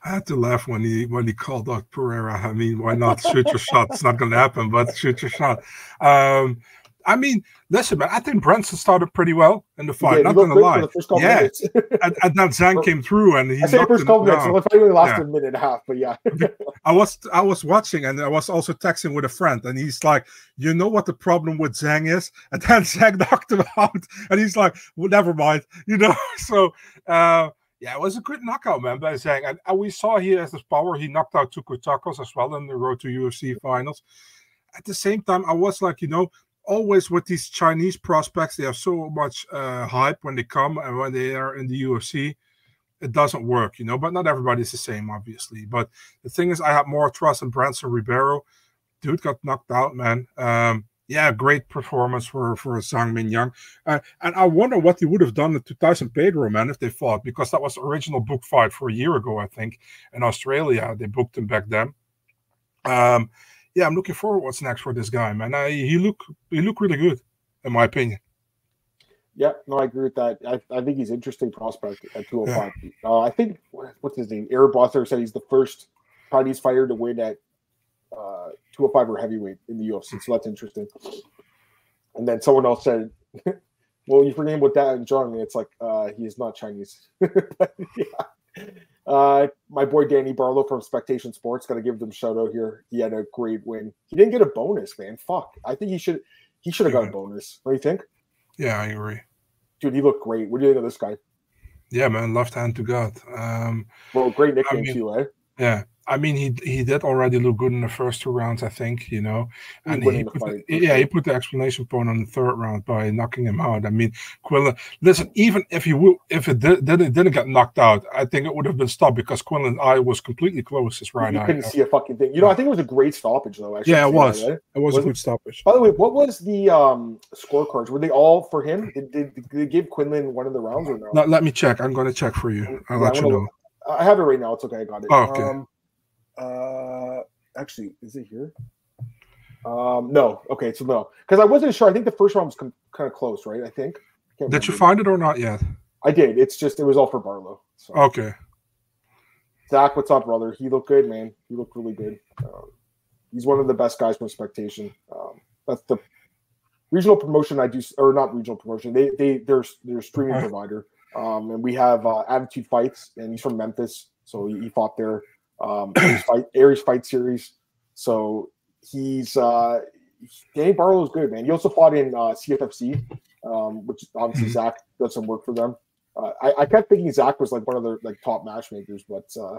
I had to laugh when he when he called out Pereira. I mean, why not shoot your shot? It's not going to happen, but shoot your shot. Um, I mean, listen, man. I think Brendson started pretty well in the fight. He Not to lie. the first couple Yeah. And, and then Zhang came through, and he I said first couple minutes. So the fight only lasted Yeah. a minute and a half, but yeah. I was I was watching and I was also texting with a friend, and he's like, "You know what the problem with Zhang is?" And then Zhang knocked him out, and he's like, "Well, never mind," you know. So, uh, yeah, it was a good knockout, man, by Zhang, and, and we saw he has this power. He knocked out Tuco Tokkos as well in the road to UFC finals. At the same time, I was like, you know, always with these Chinese prospects, they have so much uh, hype when they come and when they are in the UFC it doesn't work, you know. But not everybody's the same, obviously. But the thing is, I have more trust in Brendson Ribeiro. Dude got knocked out, man. Um, yeah, great performance for for Zhang Mingyang. Uh, and I wonder what he would have done to Tyson Pedro, man, if they fought, because that was the original book fight for a year ago, I think, in Australia. They booked him back then. Um, yeah, I'm looking forward to what's next for this guy, man. I, he look he look really good, in my opinion. Yeah, no, I agree with that. I, I think he's an interesting prospect at 205. Uh, I think what's his name? Eric Bother said he's the first Chinese fighter to win at uh, 205 or heavyweight in the UFC. So that's interesting. And then someone else said, "Well, you forget about that and John." And it's like uh, he is not Chinese. but, yeah. Uh, my boy Danny Barlow from Spectation Sports, got to give them a shout out here. He had a great win. He didn't get a bonus, man. Fuck. I think he should. He should have got a bonus. What do you think, Yeah, I agree. dude? He looked great. What do you think of this guy? Yeah, man, left hand to God. Um, Well, great nickname mean- too, eh? Yeah, I mean, he he did already look good in the first two rounds, I think, you know. And he, he put the, yeah, he put the explanation point on the third round by knocking him out. I mean, Quinlan, listen, even if he would, if it did, didn't, didn't get knocked out, I think it would have been stopped because Quinlan's eye was completely closed. His right you eye. couldn't see a fucking thing. You know, I think it was a great stoppage, though. yeah, it was. That, right? It was, was a good stoppage. By the way, what was the um scorecards? Were they all for him? Did, did, did, they give Quinlan one of the rounds or no? Let, let me check. I'm going to check for you. I'll yeah, let you know. Look. I have it right now. It's okay. I got it. Oh, okay. Um, uh, actually, is it here? Um, no. Okay, so no, because I wasn't sure. I think the first round was com- kind of close, right? I think. Did you find it or not yet? I did. It's just it was all for Barlow. So. Okay. Zach, what's up, brother? He looked good, man. He looked really good. Um, he's one of the best guys from expectation. Um, that's the regional promotion I do, or not regional promotion. They they they're they're streaming provider. Um, and we have uh, Attitude Fights, and he's from Memphis, so he, he fought there um, Aries fight Aries fight series. So he's uh, Danny Barlow is good, man. He also fought in uh, CFFC, um, which obviously mm-hmm. Zach does some work for them. Uh, I, I kept thinking Zach was like one of their like top matchmakers, but uh,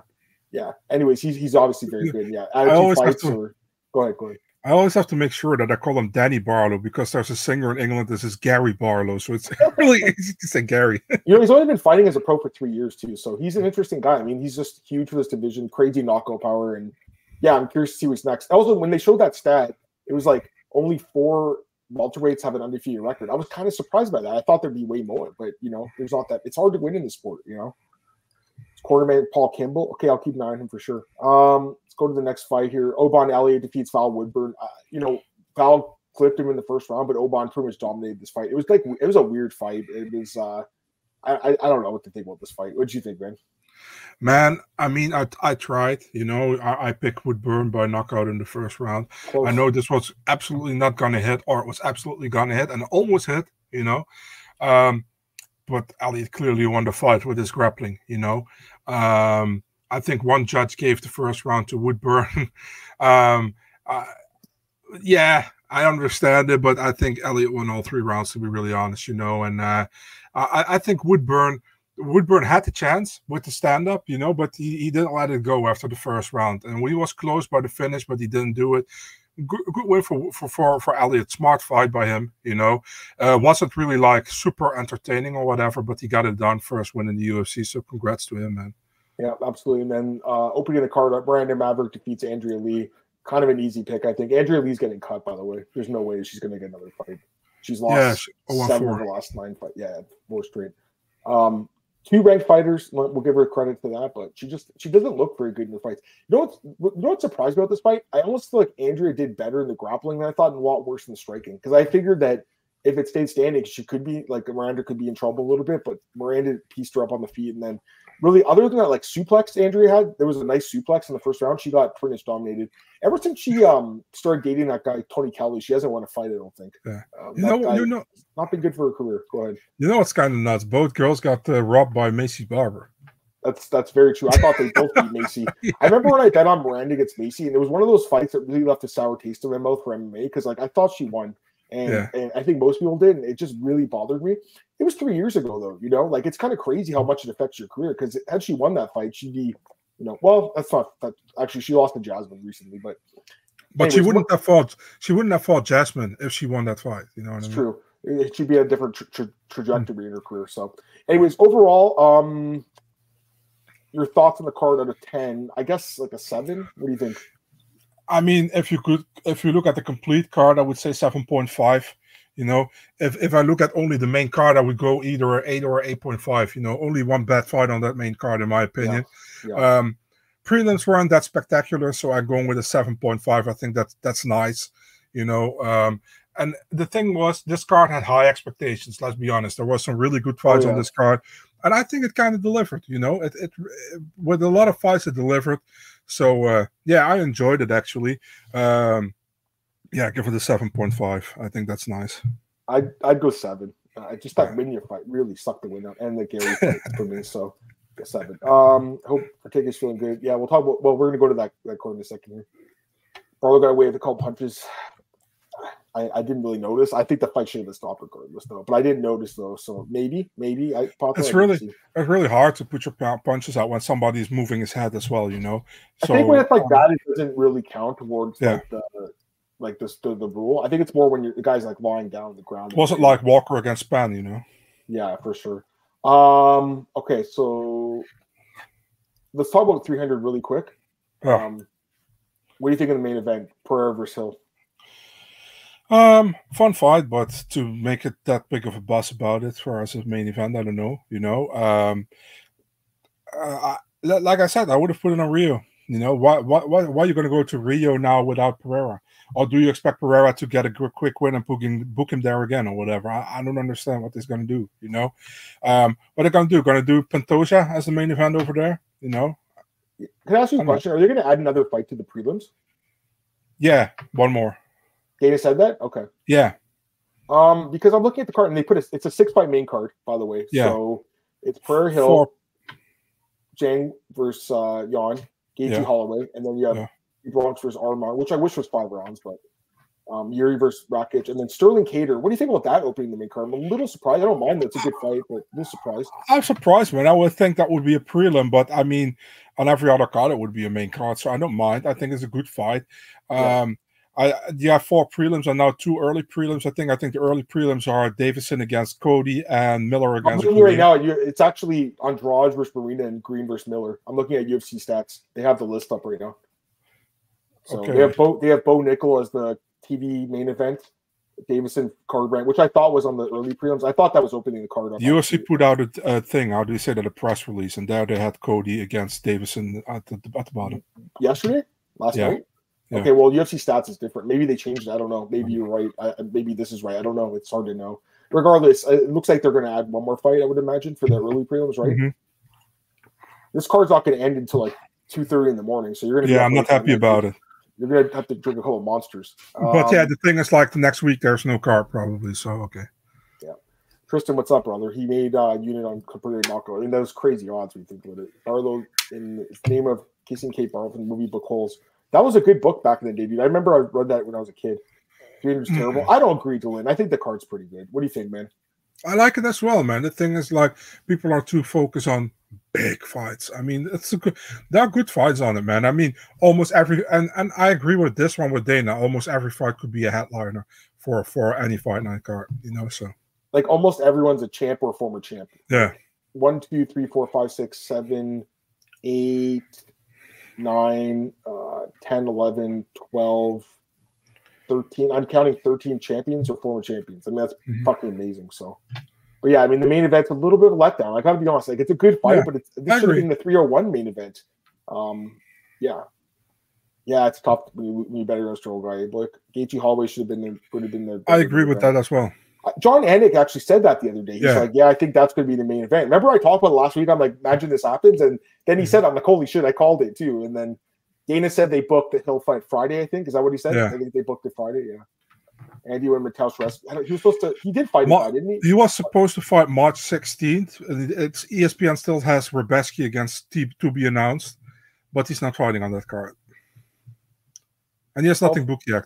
yeah. Anyways, he's he's obviously very good. Yeah, attitude fights to, or go ahead, go ahead. I always have to make sure that I call him Danny Barlow because there's a singer in England. This is Gary Barlow, so it's really easy to say Gary. you know, he's only been fighting as a pro for three years too, so he's an interesting guy. I mean, he's just huge for this division, crazy knockout power, and yeah, I'm curious to see what's next. Also, when they showed that stat, it was like only four welterweights have an undefeated record. I was kind of surprised by that. I thought there'd be way more, but you know, there's not that. It's hard to win in this sport, you know. Quarterman Paul Kimball. Okay, I'll keep an eye on him for sure. Um, go to the next fight here. Oban Elliott defeats Val Woodburn. Uh, you know, Val clipped him in the first round, but Oban pretty much dominated this fight. It was like it was a weird fight. It was uh, I I don't know what to think about this fight. What do you think, man? Man, I mean, I I tried. You know, I, I picked Woodburn by knockout in the first round. Close. I know this was absolutely not gonna hit, or it was absolutely gonna hit, and almost hit. You know, um, but Elliott clearly won the fight with his grappling. You know, um, I think one judge gave the first round to Woodburn. um, uh, yeah, I understand it, but I think Elliott won all three rounds. To be really honest, you know, and uh, I, I, think Woodburn Woodburn had the chance with the stand up, you know, but he, he didn't let it go after the first round, and he was close by the finish, but he didn't do it. Good, good win for for for, for Elliott. Smart fight by him, you know. Uh, wasn't really like super entertaining or whatever, but he got it done first win in the UFC. So congrats to him, man. Yeah, absolutely. And then uh, opening the card, up, Miranda Maverick defeats Andrea Lee. Kind of an easy pick, I think. Andrea Lee's getting cut, by the way. There's no way she's going to get another fight. She's lost yeah, oh, seven of the last nine fights. Yeah, four straight. Um, two ranked fighters. We'll give her credit for that, but she just she doesn't look very good in the fights. You know what's you know what's surprised me about this fight? I almost feel like Andrea did better in the grappling than I thought, and a lot worse in the striking. Because I figured that if it stayed standing, she could be like Miranda could be in trouble a little bit, but Miranda pieced her up on the feet, and then really, other than that, like suplex Andrea had, there was a nice suplex in the first round. She got pretty much dominated. Ever since she um started dating that guy Tony Kelly, she hasn't won a fight. I don't think. Yeah. Um, you know, you know, not been good for her career. Go ahead. You know, it's kind of nuts. Both girls got uh, robbed by Maycee Barber. That's that's very true. I thought they both beat Maycee. yeah. I remember when I bet on Miranda against Maycee, and it was one of those fights that really left a sour taste in my mouth for MMA because like I thought she won, and, yeah. and I think most people did, and it just really bothered me. It was three years ago, though. You know, like it's kind of crazy how much it affects your career. Because had she won that fight, she'd be, you know, well, that's not that. Actually, she lost to Jasmine recently, but but anyways, she wouldn't what, have fought. She wouldn't have fought Jasmine if she won that fight. You know what I mean? True. It should be a different tra- tra- trajectory mm in her career. So, anyways, overall, um, your thoughts on the card out of ten? I guess like a seven. What do you think? I mean, if you could, if you look at the complete card, I would say seven point five. You know, if if I look at only the main card, I would go either eight or eight point five. You know, only one bad fight on that main card, in my opinion. Yeah. Yeah. Um, prelims weren't that spectacular, so I'm going with a seven point five. I think that that's nice. You know, um, and the thing was, this card had high expectations. Let's be honest. There was some really good fights oh, yeah. on this card, and I think it kind of delivered. You know, it, it, it with a lot of fights it delivered. So uh, yeah, I enjoyed it actually. Um, yeah, give it a seven point five. I think that's nice. I'd I'd go seven. Uh, just that yeah. fight really sucked the win out, and the Garry fight for me. So seven. Um, hope Ortega's feeling good. Yeah, we'll talk about. Well, we're gonna go to that that court in a second here. Barlow got away with a couple punches. I, I didn't really notice. I think the fight should have been stopped regardless, though. But I didn't notice though, so maybe, maybe I. It's really, it's really hard to put your punches out when somebody's moving his head as well. You know. So, I think when it's like um, that, it doesn't really count towards yeah. like the like this the, the rule. I think it's more when you're the guy's like lying down on the ground. Was it like Walker against Spann? You know. Yeah, for sure. Um. Okay, so let's talk about 300 really quick. Oh. Um, what do you think of the main event, Pereira versus Hill? Um, fun fight, but to make it that big of a buzz about it for us as main event, I don't know. You know, um, uh, I, like I said, I would have put it on Rio. You know, why why why, why are you going to go to Rio now without Pereira? Or do you expect Pereira to get a quick win and book him, book him there again or whatever? I, I don't understand what he's going to do. You know, um, what they're going to do? Going to do Pantoja as the main event over there? You know. Can I ask you a question? Are they going to add another fight to the prelims? Yeah, one more. Dana said that. Okay. Yeah. Um, because I'm looking at the card and they put a, it's a six fight main card, by the way. Yeah. So it's Pereira Hill, Four. Zhang versus uh Yan, Gaethje yeah. Holloway, and then you have yeah. Bronx versus Arman, which I wish was five rounds, but um, Jiří versus Rakic, and then Sterling Kattar. What do you think about that opening the main card? I'm a little surprised. I don't mind that it's a good fight, but a little surprised. I'm surprised, man. I would think that would be a prelim, but I mean, on every other card, it would be a main card, so I don't mind. I think it's a good fight. Um, I yeah, four prelims and now two early prelims. I think I think the early prelims are Deiveson against Cody and Miller against. I'm looking right now. It's actually Andrade versus Marina and Green versus Miller. I'm looking at UFC stats. They have the list up right now. So okay. they have Bo they have Bo Nickal as the TV main event. Deiveson Garbrandt, which I thought was on the early prelims. I thought that was opening the card up. UFC put out a, a, thing. How do you say that? A press release, and there they had Cody against Deiveson at the, at the bottom. Yesterday, last yeah. night. Yeah. Okay, well, UFC stats is different. Maybe they changed it. I don't know. Maybe you're right. I, maybe this is right. I don't know. It's hard to know. Regardless, it looks like they're going to add one more fight. I would imagine for the early prelims, right? Mm-hmm. This card's not going to end until like two thirty in the morning. So you're going to. Yeah, I'm not happy about it. You're going to have to drink a couple of monsters. But um, yeah, the thing is, like the next week, there's no card probably. So okay. Yeah, Tristan, what's up, brother? He made uh, unit on completely knockout, and was crazy odds. We think about it. Barlow in the name of kissing Kate Barlow from the movie Book Holes that was a good book back in the day, dude. I remember I read that when I was a kid. Dream was terrible. Mm-hmm. I don't agree, Dylan. I think the card's pretty good. What do you think, man? I like it as well, man. The thing is, like, people are too focused on big fights. I mean, it's a good. There are good fights on it, man. I mean, almost every and and I agree with this one with Dana. Almost every fight could be a headliner for for any fight night card. You know, so like almost everyone's a champ or a former champ. Yeah. One, two, three, four, five, six, seven, eight, nine, uh, 10, 11, 12, 13. I'm counting 13 champions or former champions. I mean, that's mm-hmm. fucking amazing. So, but yeah, I mean, the main event's a little bit of a letdown. I gotta be honest. Like, it's a good fight, yeah, but it's, this should have been the 301 main event. Um, yeah. Yeah, it's tough when you, when you bet against your guy. Like Gaethje Holloway should have been there. Would have been there. I agree with event. that as well. Jon Anik actually said that the other day. He's yeah. like, "Yeah, I think that's going to be the main event." Remember, I talked about it last week. I'm like, "Imagine this happens," and then he mm-hmm. said, "I'm like, holy shit, I called it too." And then Dana said they booked the Hill fight Friday. I think is that what he said? Yeah. I think they booked it Friday. Yeah. Andy Mattel's rest. He was supposed to. He did fight, Ma- didn't he? He was supposed to fight March 16th. It's ESPN still has Rebecki against T to be announced, but he's not fighting on that card, and he has nothing oh. booked yet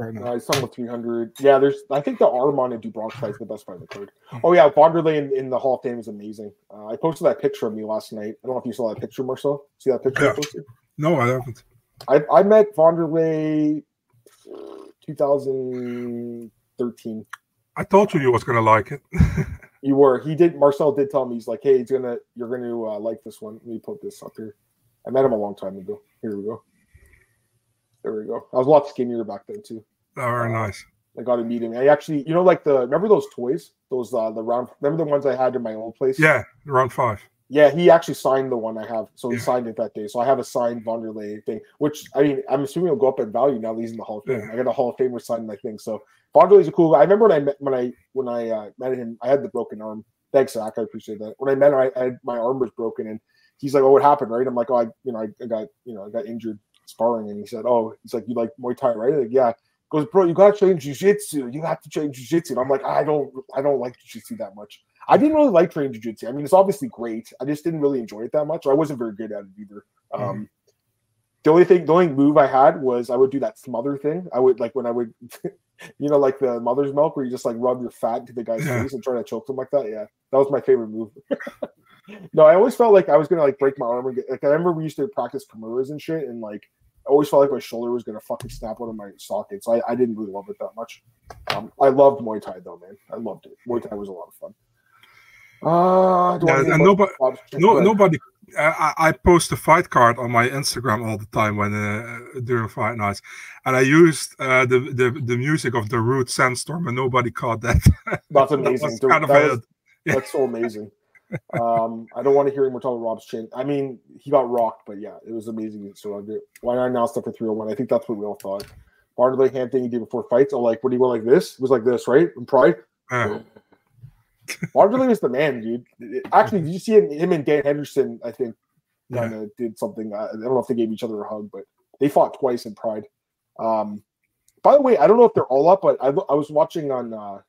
right now. Uh, he's talking about 300. Yeah, there's. I think the Arman and do Bronx fight is the best fight in the card. Oh yeah, Wanderlei in, in, the Hall of Fame is amazing. Uh, I posted that picture of me last night. I don't know if you saw that picture, Marcel. See that picture yeah. No, I haven't. I I met Wanderlei 2013. I told you you was gonna like it. you were. He did. Marcel did tell me he's like, hey, he's gonna you're gonna uh, like this one. Let me put this up here. I met him a long time ago. Here we go. There we go. I was a lot skinnier back then too. Oh, very uh, nice. I got a meeting. I actually, you know, like the remember those toys, those uh the round. Remember the ones I had in my old place? Yeah, round five. Yeah, he actually signed the one I have. So he yeah. signed it that day. So I have a signed Wanderlei thing, which I mean, I'm assuming will go up in value now that he's in the Hall of Fame. Yeah. I got a Hall of Famer signing my thing. So Wanderlei's a cool guy. I remember when I met when I when I uh, met him, I had the broken arm. Thanks, Zach. I appreciate that. When I met him, I, I had, my arm was broken, and he's like, "Oh, what happened?" Right? I'm like, "Oh, I, you know, I, I got, you know, I got injured sparring," and he said, "Oh, he's like, you like Muay Thai, right?" Like, yeah goes, bro, you gotta train jujitsu. You have to train jujitsu. And I'm like, I don't, I don't like jujitsu that much. I didn't really like training jujitsu. I mean, it's obviously great. I just didn't really enjoy it that much. I wasn't very good at it either. Mm-hmm. Um, the only thing, the only move I had was I would do that smother thing. I would like when I would you know, like the mother's milk, where you just like rub your fat into the guy's Yeah. face and try to choke him like that. Yeah, that was my favorite move. no, I always felt like I was gonna like break my arm and get like I remember we used to practice Kimuras and shit, and like always felt like my shoulder was gonna fucking snap out of my socket. So I, I didn't really love it that much. Um, I loved Muay Thai though, man. I loved it. Muay Thai was a lot of fun. Uh, Yeah, and nobody, no, nobody. I, I post a fight card on my Instagram all the time when uh, during fight nights, and I used uh, the, the the music of Darude Sandstorm, and nobody caught that. That's That amazing. was kind of that was- that's so amazing. Um, I don't want to hear him talk about Rob's chin. I mean, he got rocked, but yeah, it was amazing. So. Why not announce that for 301? I think that's what we all thought. Part of the hand thing he did before fights, oh, like, what do you go like this? It was like this, right? In Pride. Uh, Wanderlei was the man, dude. Actually, did you see him, him and Dan Henderson? I think kind of did something. I I don't know if they gave each other a hug, but they fought twice in Pride. Um, by the way, I don't know if they're all up, but I, I was watching on uh,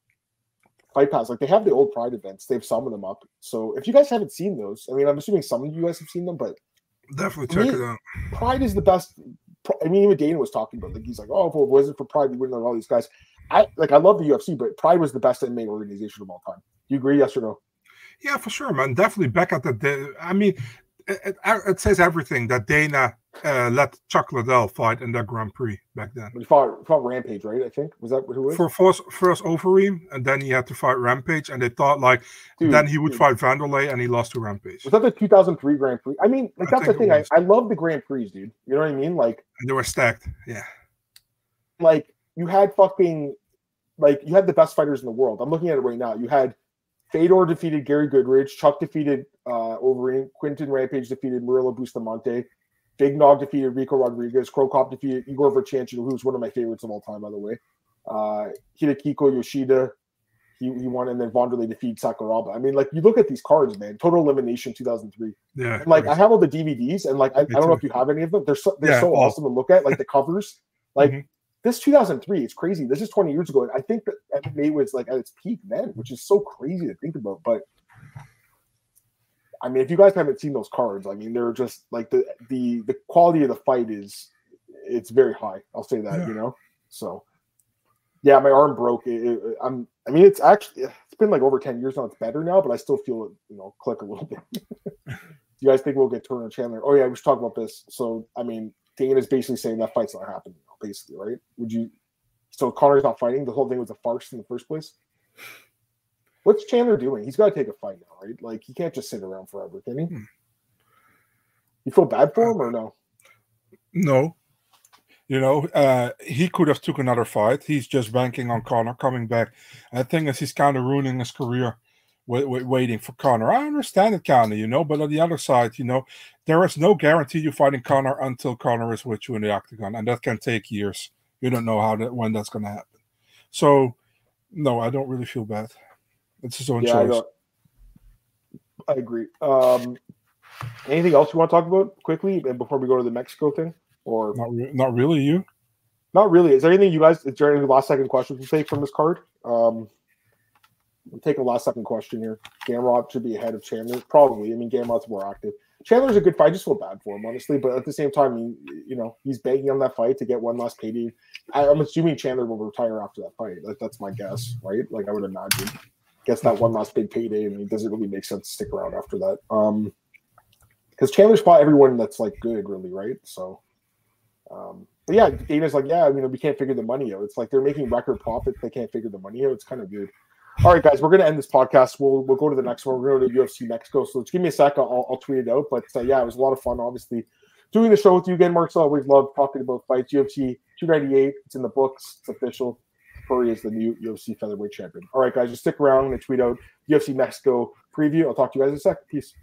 Fight Pass. Like they have the old Pride events. They have some of them up. So if you guys haven't seen those, I mean, I'm assuming some of you guys have seen them, but definitely check Me- it out. Pride is the best. I mean, even Dana was talking about like he's like, oh, if it wasn't for Pride, we wouldn't have all these guys. I like I love the UFC, but Pride was the best MMA organization of all time. Do you agree? Yes or no? Yeah, for sure, man. Definitely back at the day. I mean, it, it, says everything that Dana uh, let Chuck Liddell fight in that Grand Prix back then. He fought, fought Rampage, right? I think was that what it was. For first, first Overeem, and then he had to fight Rampage, and they thought like Dude, then he would dude. fight Vanderlei, and he lost to Rampage. Was that the 2003 Grand Prix? I mean, like that's the thing. I. I love the Grand Prix, dude. You know what I mean? Like, And they were stacked. Yeah, like you had fucking, like you had the best fighters in the world. I'm looking at it right now. You had Fedor defeated Gary Goodridge, Chuck defeated uh Overeem, Quinton Rampage defeated Murilo Bustamante, Big Nog defeated Ricco Rodriguez, Cro Cop defeated Igor Vovchanchyn, who's one of my favorites of all time, by the way. Uh Hidehiko Yoshida, he, he won, and then Vonderlei defeated Sakuraba. I mean, like you look at these cards, man. Total elimination 2003. yeah. And like I have all the DVDs, and like I, I don't know if you have any of them. They're so they're Yeah, so awesome to look at, like the covers. Like Mhm. This 2003, it's crazy. This is 20 years ago, and I think that MMA was like at its peak then, which is so crazy to think about. But I mean, if you guys haven't seen those cards, I mean, they're just like the the the quality of the fight is it's very high. I'll say that, Yeah. you know. So yeah, my arm broke. It, it- I'm. I mean, it's actually it's been like over 10 years now. It's better now, but I still feel it, you know, click a little bit. you guys think we'll get Turner Chandler? Oh yeah, we should talk about this. So I mean, Dana's basically saying that fight's not happening. Basically, right? Would you? So Conor's not fighting. The whole thing was a farce in the first place. What's Chandler doing? He's got to take a fight now, right? Like he can't just sit around forever, can he? Hmm. You feel bad for him or no? No. You know, uh, he could have took another fight. He's just banking on Conor coming back. And the thing is, he's kind of ruining his career, waiting for Conor. I understand it, of, you know. But on the other side, you know, there is no guarantee you fighting Conor until Conor is with you in the octagon, and that can take years. You don't know how that when that's going to happen. So, no, I don't really feel bad. It's his own Yeah, choice. don't- I agree. Um, anything else you want to talk about quickly and before we go to the Mexico thing? Or Not, re- not really. You? not really? Is there anything you guys? Is there any last second questions to take from this card? Um, take a last second question here. Gamrot should be ahead of Chandler, probably. I mean, Gamrot's more active. Chandler's a good fight. I just feel bad for him, honestly. But at the same time, he, you know, he's banking on that fight to get one last payday. I, I'm assuming Chandler will retire after that fight. Like, that's my guess, right? Like I would imagine. Gets that one last big payday, and it doesn't really make sense to stick around after that. Um, because Chandler's fought everyone that's like good, really, right? So, um, but yeah, Dana's like, yeah, you know, we can't figure the money out. It's like they're making record profits, they can't figure the money out. It's kind of weird. All right, guys, we're gonna end this podcast. We'll we'll go to the next one. We're going to UFC Mexico. So just give me a sec. I'll, I'll tweet it out. But uh, yeah, it was a lot of fun. Obviously, doing the show with you again, Marcel. Always love talking about fights. UFC 298. It's in the books. It's official. Curry is the new UFC featherweight champion. All right, guys, just stick around. I'm gonna tweet out UFC Mexico preview. I'll talk to you guys in a sec. Peace.